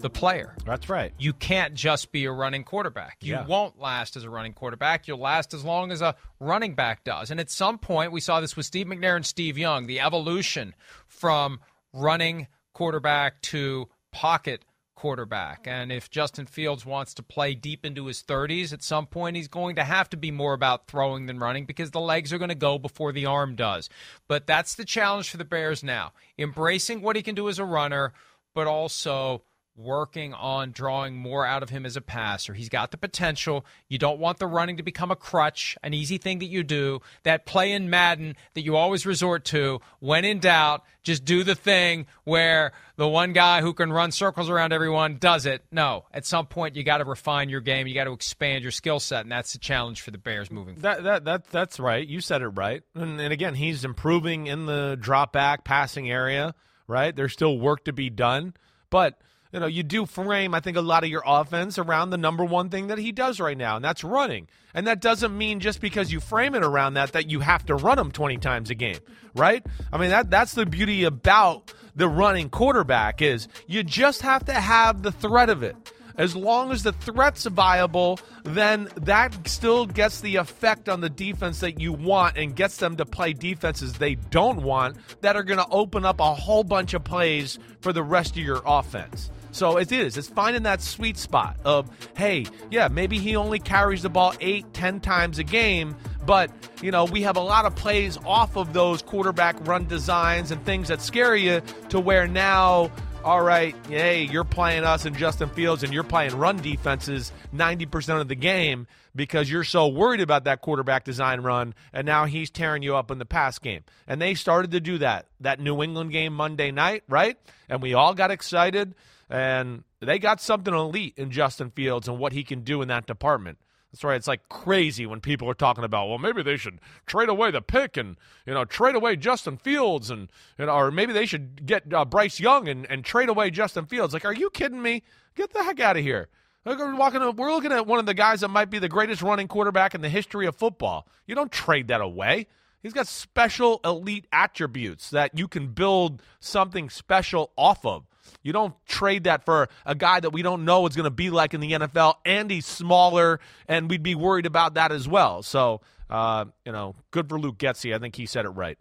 the player. That's right. You can't just be a running quarterback. You Yeah. won't last as a running quarterback. You'll last as long as a running back does. And at some point, we saw this with Steve McNair and Steve Young, the evolution from running quarterback to pocket quarterback. And if Justin Fields wants to play deep into his 30s, at some point he's going to have to be more about throwing than running because the legs are going to go before the arm does. But that's the challenge for the Bears now. Embracing what he can do as a runner, but also working on drawing more out of him as a passer. He's got the potential. You don't want the running to become a crutch, an easy thing that you do. That play in Madden that you always resort to. When in doubt, just do the thing where the one guy who can run circles around everyone does it. No, at some point you got to refine your game. You got to expand your skill set, and that's the challenge for the Bears moving forward. That that that that's right. You said it right. And, and again, he's improving in the drop back passing area. Right. There's still work to be done, but you know you do frame I think a lot of your offense around the number one thing that he does right now, and that's running. And that doesn't mean just because you frame it around that that you have to run him 20 times a game. Right. I mean that that's the beauty about the running quarterback is you just have to have the threat of it as long as the threat's viable, then that still gets the effect on the defense that you want and gets them to play defenses they don't want that are going to open up a whole bunch of plays for the rest of your offense. So it is. It's finding that sweet spot of, hey, yeah, maybe he only carries the ball eight, ten times a game, but you know we have a lot of plays off of those quarterback run designs and things that scare you to where now all right, hey, you're playing us and Justin Fields, and you're playing run defenses 90% of the game because you're so worried about that quarterback design run, and now he's tearing you up in the pass game. And they started to do that, that New England game Monday night, right? And we all got excited, and they got something elite in Justin Fields and what he can do in that department. That's right. It's like crazy when people are talking about, well, maybe they should trade away the pick and you know trade away Justin Fields and you know, or maybe they should get uh, Bryce Young and, and trade away Justin Fields. Like, are you kidding me? Get the heck out of here. We're, walking, we're looking at one of the guys that might be the greatest running quarterback in the history of football. You don't trade that away. He's got special elite attributes that you can build something special off of. You don't trade that for a guy that we don't know what's going to be like in the NFL, and he's smaller, and we'd be worried about that as well. So, uh, you know, good for Luke Getsy. I think he said it right.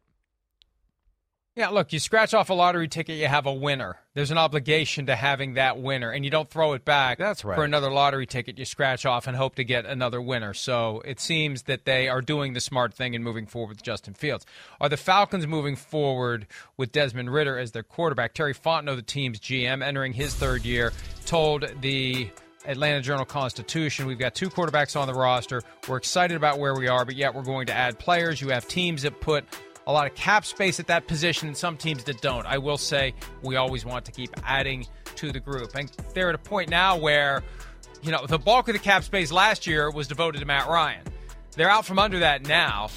Yeah, look, you scratch off a lottery ticket, you have a winner. There's an obligation to having that winner, and you don't throw it back That's right. for another lottery ticket. You scratch off and hope to get another winner. So it seems that they are doing the smart thing and moving forward with Justin Fields. Are the Falcons moving forward with Desmond Ridder as their quarterback? Terry Fontenot, the team's GM, entering his third year, told the Atlanta Journal Constitution. We've got two quarterbacks on the roster. We're excited about where we are, but yet we're going to add players. You have teams that put a lot of cap space at that position and some teams that don't. I will say we always want to keep adding to the group. And they're at a point now where, you know, the bulk of the cap space last year was devoted to Matt Ryan. They're out from under that now,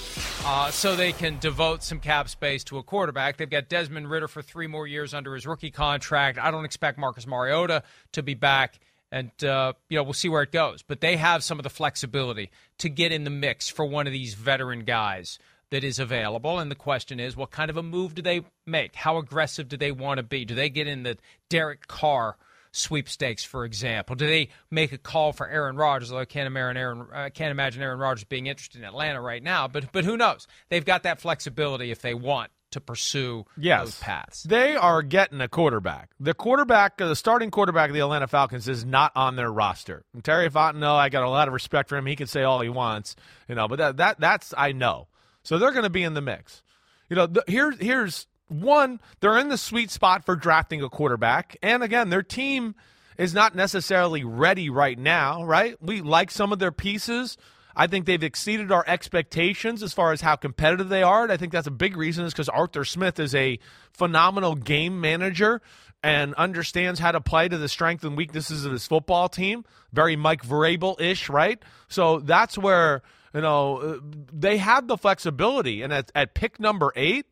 uh, so they can devote some cap space to a quarterback. They've got Desmond Ridder for three more years under his rookie contract. I don't expect Marcus Mariota to be back, and uh, you know we'll see where it goes. But they have some of the flexibility to get in the mix for one of these veteran guys that is available. And the question is, what kind of a move do they make? How aggressive do they want to be? Do they get in the Derek Carr? sweepstakes, for example? Do they make a call for Aaron Rodgers? Although I can't imagine Aaron, I can't imagine Aaron Rodgers being interested in Atlanta right now. But but who knows? They've got that flexibility if they want to pursue yes. those paths. They are getting a quarterback. The quarterback, uh, the starting quarterback of the Atlanta Falcons is not on their roster. And Terry Fontenot, I got a lot of respect for him. He can say all he wants, you know, but that, that that's I know. So they're going to be in the mix. You know, the, here here's one, they're in the sweet spot for drafting a quarterback. And again, their team is not necessarily ready right now, right? We like some of their pieces. I think they've exceeded our expectations as far as how competitive they are. And I think that's a big reason is because Arthur Smith is a phenomenal game manager and understands how to play to the strengths and weaknesses of his football team. Very Mike Vrabel ish, right? So that's where You know, uh, they have the flexibility, and at, at pick number eight,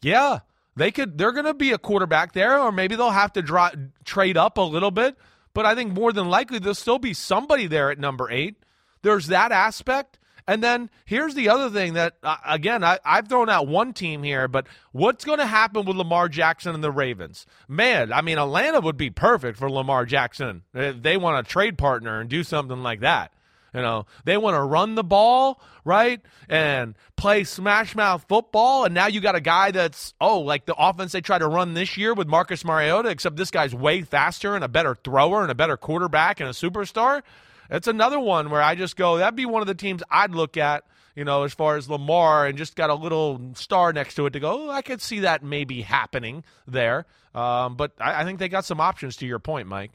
yeah, they could. They're going to be a quarterback there, or maybe they'll have to draw, trade up a little bit. But I think more than likely there'll still be somebody there at number eight. There's that aspect. And then here's the other thing that, uh, again, I, I've thrown out one team here, but what's going to happen with Lamar Jackson and the Ravens? Man, I mean, Atlanta would be perfect for Lamar Jackson if they want a trade partner and do something like that. You know, they want to run the ball, right? And play smash mouth football. And now you got a guy that's, oh, like the offense they tried to run this year with Marcus Mariota, except this guy's way faster and a better thrower and a better quarterback and a superstar. That's another one where I just go, that'd be one of the teams I'd look at, you know, as far as Lamar and just got a little star next to it to go, oh, I could see that maybe happening there. Um, but I, I think they got some options to your point, Mike.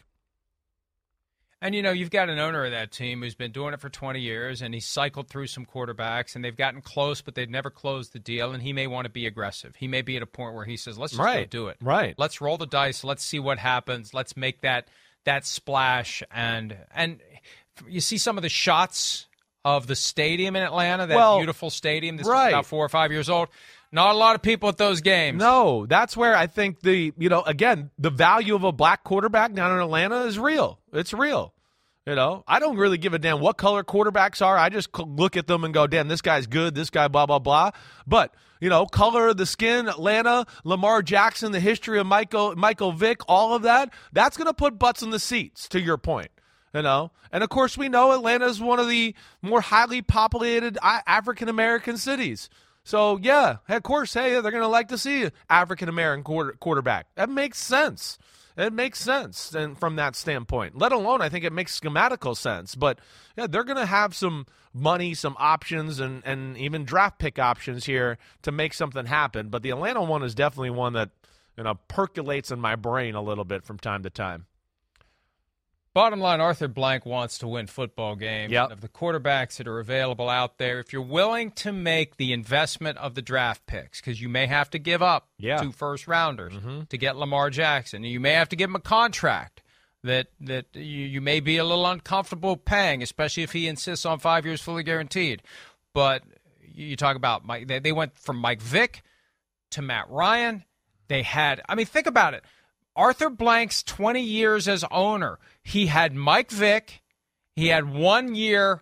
And you know, you've got an owner of that team who's been doing it for 20 years, and he's cycled through some quarterbacks, and they've gotten close, but they've never closed the deal. And he may want to be aggressive. He may be at a point where he says, "Let's just right. go do it. Right. Let's roll the dice. Let's see what happens. Let's make that that splash." And and you see some of the shots of the stadium in Atlanta, that well, beautiful stadium that's right. about four or five years old. Not a lot of people at those games. No, that's where I think the you know again the value of a black quarterback down in Atlanta is real. It's real. You know, I don't really give a damn what color quarterbacks are. I just look at them and go, "Damn, this guy's good. This guy, blah blah blah." But you know, color of the skin, Atlanta, Lamar Jackson, the history of Michael Michael Vick, all of that. That's going to put butts in the seats. To your point, you know, and of course we know Atlanta is one of the more highly populated African American cities. So yeah, of course, hey, they're to like to see African American quarter, quarterback. That makes sense. It makes sense, and from that standpoint. Let alone, I think it makes schematical sense. But yeah, they're to have some money, some options, and and even draft pick options here to make something happen. But the Atlanta one is definitely one that you know percolates in my brain a little bit from time to time. Bottom line, Arthur Blank wants to win football games. Yep. Of the quarterbacks that are available out there, if you're willing to make the investment of the draft picks, because you may have to give up yeah. two first rounders mm-hmm. to get Lamar Jackson, you may have to give him a contract that that you, you may be a little uncomfortable paying, especially if he insists on five years fully guaranteed. But you talk about Mike, they, they went from Mike Vick to Matt Ryan. They had, I mean, think about it. Arthur Blank's 20 years as owner, he had Mike Vick, he had one year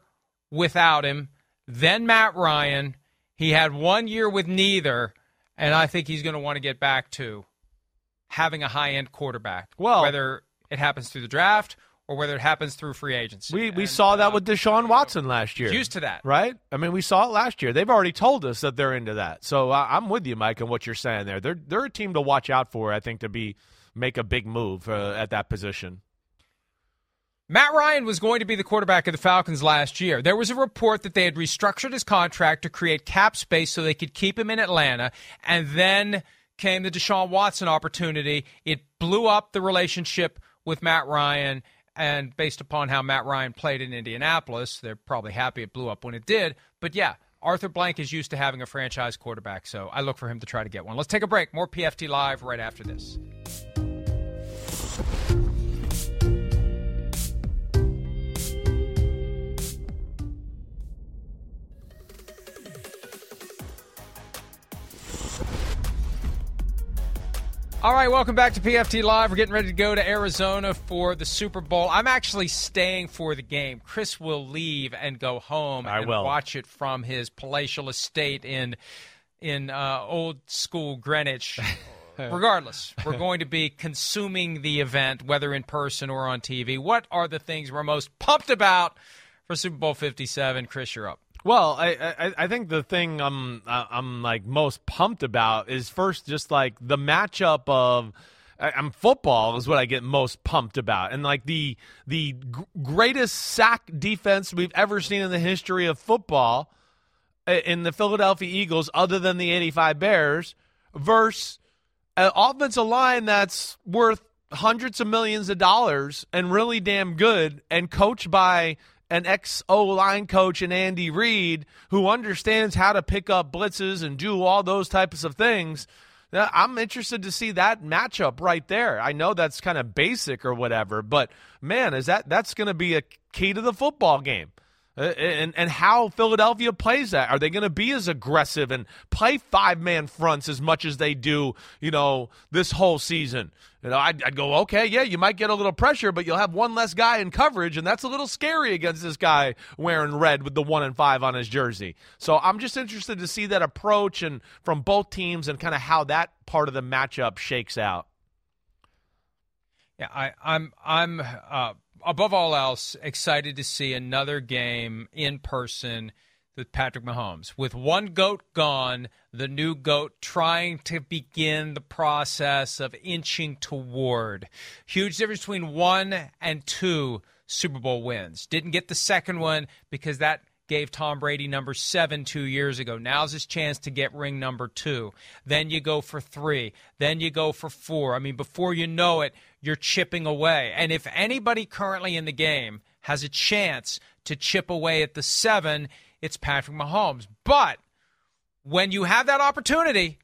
without him, then Matt Ryan, he had one year with neither, and I think he's going to want to get back to having a high end quarterback. Well, whether it happens through the draft or whether it happens through free agency. We we and, saw that uh, with Deshaun Watson last year. Used to that, right? I mean, we saw it last year. They've already told us that they're into that. So uh, I'm with you, Mike, on what you're saying there. They're they're a team to watch out for. I think to be make a big move uh, at that position. Matt Ryan was going to be the quarterback of the Falcons last year. There was a report that they had restructured his contract to create cap space so they could keep him in Atlanta, and then came the Deshaun Watson opportunity. It blew up the relationship with Matt Ryan, and based upon how Matt Ryan played in Indianapolis, they're probably happy it blew up when it did. But yeah, Arthur Blank is used to having a franchise quarterback, so I look for him to try to get one. Let's take a break. More PFT Live right after this. All right, welcome back to PFT Live. We're getting ready to go to Arizona for the Super Bowl. I'm actually staying for the game. Chris will leave and go home I and will. watch it from his palatial estate in in uh, old school Greenwich. Regardless, we're going to be consuming the event, whether in person or on TV. What are the things we're most pumped about for Super Bowl 57? Chris, you're up. Well, I, I I think the thing I'm I'm like most pumped about is first just like the matchup of I'm football is what I get most pumped about, and like the the g- greatest sack defense we've ever seen in the history of football in the Philadelphia Eagles, other than the '85 Bears, versus an offensive line that's worth hundreds of millions of dollars and really damn good, and coached by an ex O line coach in Andy Reid who understands how to pick up blitzes and do all those types of things. I'm interested to see that matchup right there. I know that's kind of basic or whatever, but man, is that that's going to be a key to the football game. Uh, and and how Philadelphia plays that. Are they going to be as aggressive and play five man fronts as much as they do, you know, this whole season? You know, I'd, I'd, go, okay, yeah, you might get a little pressure, but you'll have one less guy in coverage, and that's a little scary against this guy wearing red with the one and five on his jersey. So I'm just interested to see that approach and from both teams and kind of how that part of the matchup shakes out. Yeah, I, I'm I'm uh, above all else, excited to see another game in person with Patrick Mahomes. With one GOAT gone, the new GOAT trying to begin the process of inching toward. Huge difference between one and two Super Bowl wins. Didn't get the second one because that gave Tom Brady number seven two years ago. Now's his chance to get ring number two. Then you go for three. Then you go for four. I mean, before you know it, you're chipping away. And if anybody currently in the game has a chance to chip away at the seven, it's Patrick Mahomes. But when you have that opportunity,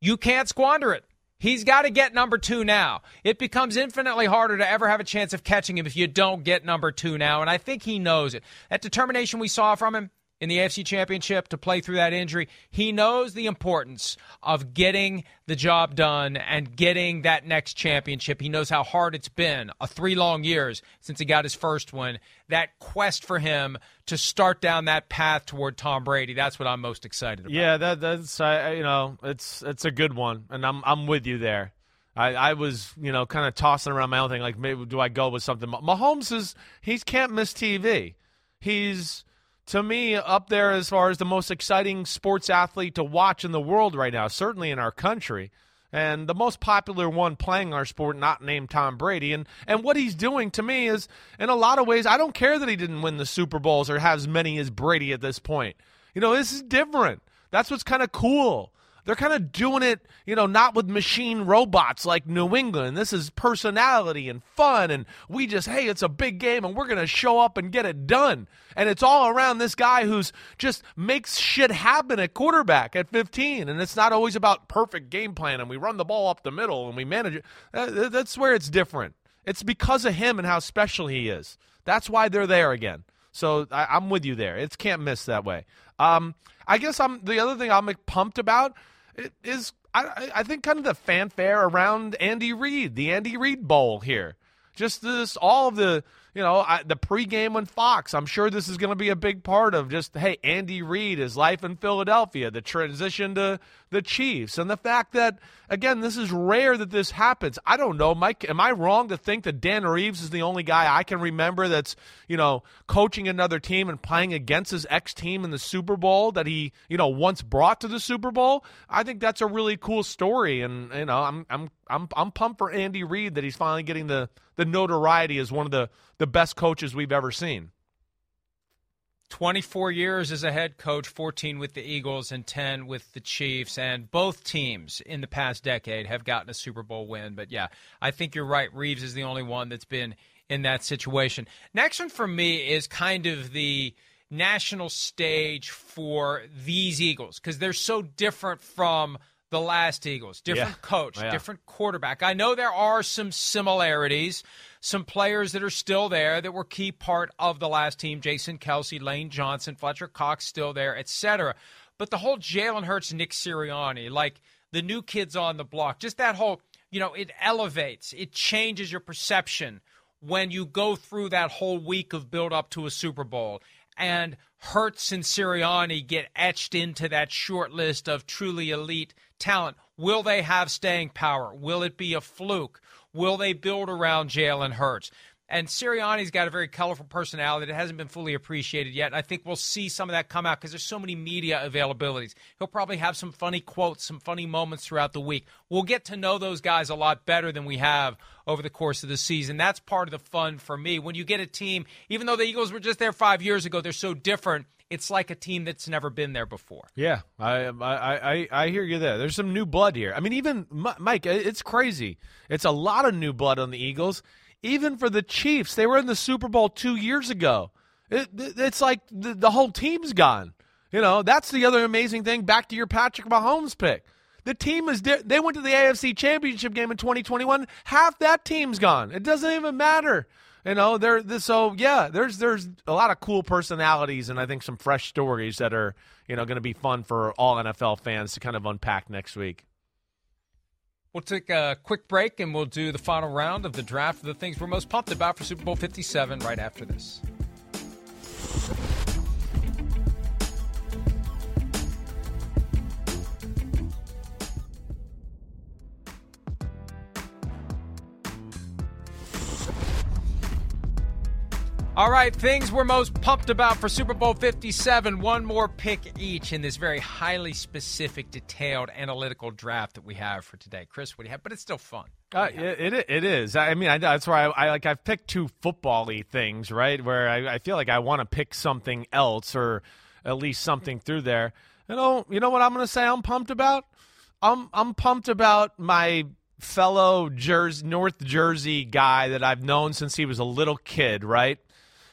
you can't squander it. He's got to get number two now. It becomes infinitely harder to ever have a chance of catching him if you don't get number two now. And I think he knows it. That determination we saw from him in the AFC Championship to play through that injury. He knows the importance of getting the job done and getting that next championship. He knows how hard it's been, a three long years since he got his first one. That quest for him to start down that path toward Tom Brady. That's what I'm most excited about. Yeah, that, that's uh, you know, it's it's a good one, and I'm I'm with you there. I, I was, you know, kind of tossing around my own thing, like maybe do I go with something? Mahomes is he can't miss TV. He's to me up there as far as the most exciting sports athlete to watch in the world right now, certainly in our country. And the most popular one playing our sport, not named Tom Brady. And, and what he's doing to me is, in a lot of ways, I don't care that he didn't win the Super Bowls or have as many as Brady at this point. You know, this is different. That's what's kind of cool. They're kind of doing it, you know, not with machine robots like New England. This is personality and fun. And we just, hey, it's a big game and we're going to show up and get it done. And it's all around this guy who's just makes shit happen at quarterback at 15. And it's not always about perfect game plan and we run the ball up the middle and we manage it. That's where it's different. It's because of him and how special he is. That's why they're there again. So I, am with you there. It can't miss that way. Um, I guess I'm the other thing I'm pumped about is I, I think kind of the fanfare around Andy Reid, the Andy Reid Bowl here. Just this, all of the you know, I, the pregame on Fox. I'm sure this is going to be a big part of just, hey, Andy Reid, his life in Philadelphia, the transition to the Chiefs, and the fact that, again, this is rare that this happens. I don't know, Mike. Am I wrong to think that Dan Reeves is the only guy I can remember that's, you know, coaching another team and playing against his ex team in the Super Bowl that he, you know, once brought to the Super Bowl? I think that's a really cool story, and you know, I'm I'm I'm I'm pumped for Andy Reid that he's finally getting the the notoriety as one of the the best coaches we've ever seen. 24 years as a head coach, 14 with the Eagles and 10 with the Chiefs. And both teams in the past decade have gotten a Super Bowl win. But yeah, I think you're right. Reeves is the only one that's been in that situation. Next one for me is kind of the national stage for these Eagles because they're so different from the last Eagles. Different yeah. coach, yeah. different quarterback. I know there are some similarities some players that are still there that were key part of the last team Jason Kelce, Lane Johnson, Fletcher Cox still there, etc. But the whole Jalen Hurts, Nick Sirianni, like the new kids on the block, just that whole, you know, it elevates, it changes your perception when you go through that whole week of build up to a Super Bowl. And Hurts and Sirianni get etched into that short list of truly elite talent. Will they have staying power? Will it be a fluke? Will they build around Jalen Hurts? And Sirianni's got a very colorful personality that hasn't been fully appreciated yet. And I think we'll see some of that come out because there's so many media availabilities. He'll probably have some funny quotes, some funny moments throughout the week. We'll get to know those guys a lot better than we have over the course of the season. That's part of the fun for me. When you get a team, even though the Eagles were just there five years ago, they're so different it's like a team that's never been there before. Yeah, I I I, I hear you there. There's some new blood here. I mean, even Mike, it's crazy. It's a lot of new blood on the Eagles. Even for the Chiefs, they were in the Super Bowl two years ago. It, it's like the, the whole team's gone. You know, that's the other amazing thing. Back to your Patrick Mahomes pick. The team is they went to the AFC Championship game in 2021. Half that team's gone. It doesn't even matter. You know, there. So yeah, there's there's a lot of cool personalities, and I think some fresh stories that are you know going to be fun for all NFL fans to kind of unpack next week. We'll take a quick break and we'll do the final round of the draft of the things we're most pumped about for Super Bowl 57 right after this. All right, things we're most pumped about for Super Bowl 57. One more pick each in this very highly specific, detailed, analytical draft that we have for today. Chris, what do you have? But it's still fun. Uh, it, it, it is. I mean, I, that's why I, I, like. I've picked two football-y things, right? Where I, I feel like I want to pick something else, or at least something through there. You know, you know what I'm going to say. I'm pumped about. I'm I'm pumped about my fellow Jersey, North Jersey guy that I've known since he was a little kid, right?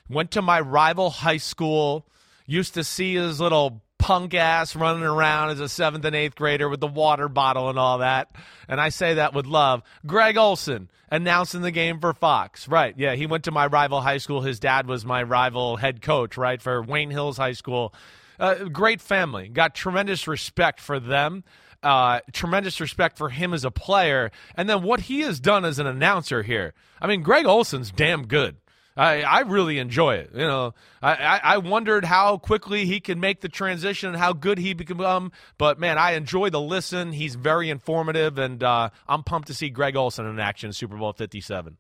Went to my rival high school, used to see his little punk ass running around as a seventh and eighth grader with the water bottle and all that. And I say that with love. Greg Olsen announcing the game for Fox. Right. Yeah. He went to my rival high school. His dad was my rival head coach, right, for Wayne Hills High School. Uh, great family. Got tremendous respect for them. Uh, tremendous respect for him as a player. And then what he has done as an announcer here. I mean, Greg Olsen's damn good. I, I really enjoy it. You know, I, I wondered how quickly he can make the transition and how good he become. But man, I enjoy the listen. He's very informative, and uh, I'm pumped to see Greg Olsen in action in Super Bowl 57.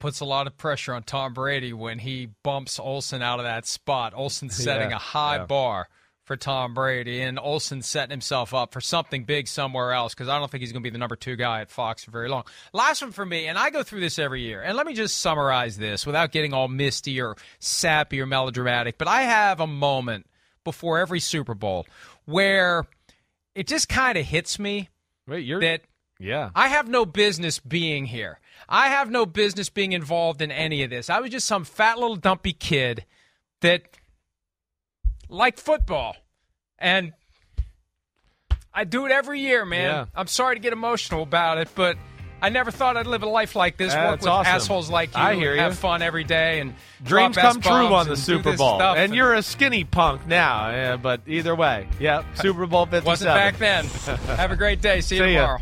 Puts a lot of pressure on Tom Brady when he bumps Olsen out of that spot. Olsen setting Yeah, a high yeah. bar for Tom Brady, and Olsen setting himself up for something big somewhere else because I don't think he's going to be the number two guy at Fox for very long. Last one for me, and I go through this every year, and let me just summarize this without getting all misty or sappy or melodramatic, but I have a moment before every Super Bowl where it just kind of hits me Wait, you're that yeah. I have no business being here. I have no business being involved in any of this. I was just some fat little dumpy kid that liked football. And I do it every year, man. Yeah. I'm sorry to get emotional about it, but I never thought I'd live a life like this, Yeah, work with awesome. assholes like you, I hear and have fun every day, and Dreams come true on the Super Bowl, stuff and you're a skinny punk now. Yeah, but either way, yeah, Super Bowl 57. wasn't back then. have a great day. See you See ya. tomorrow.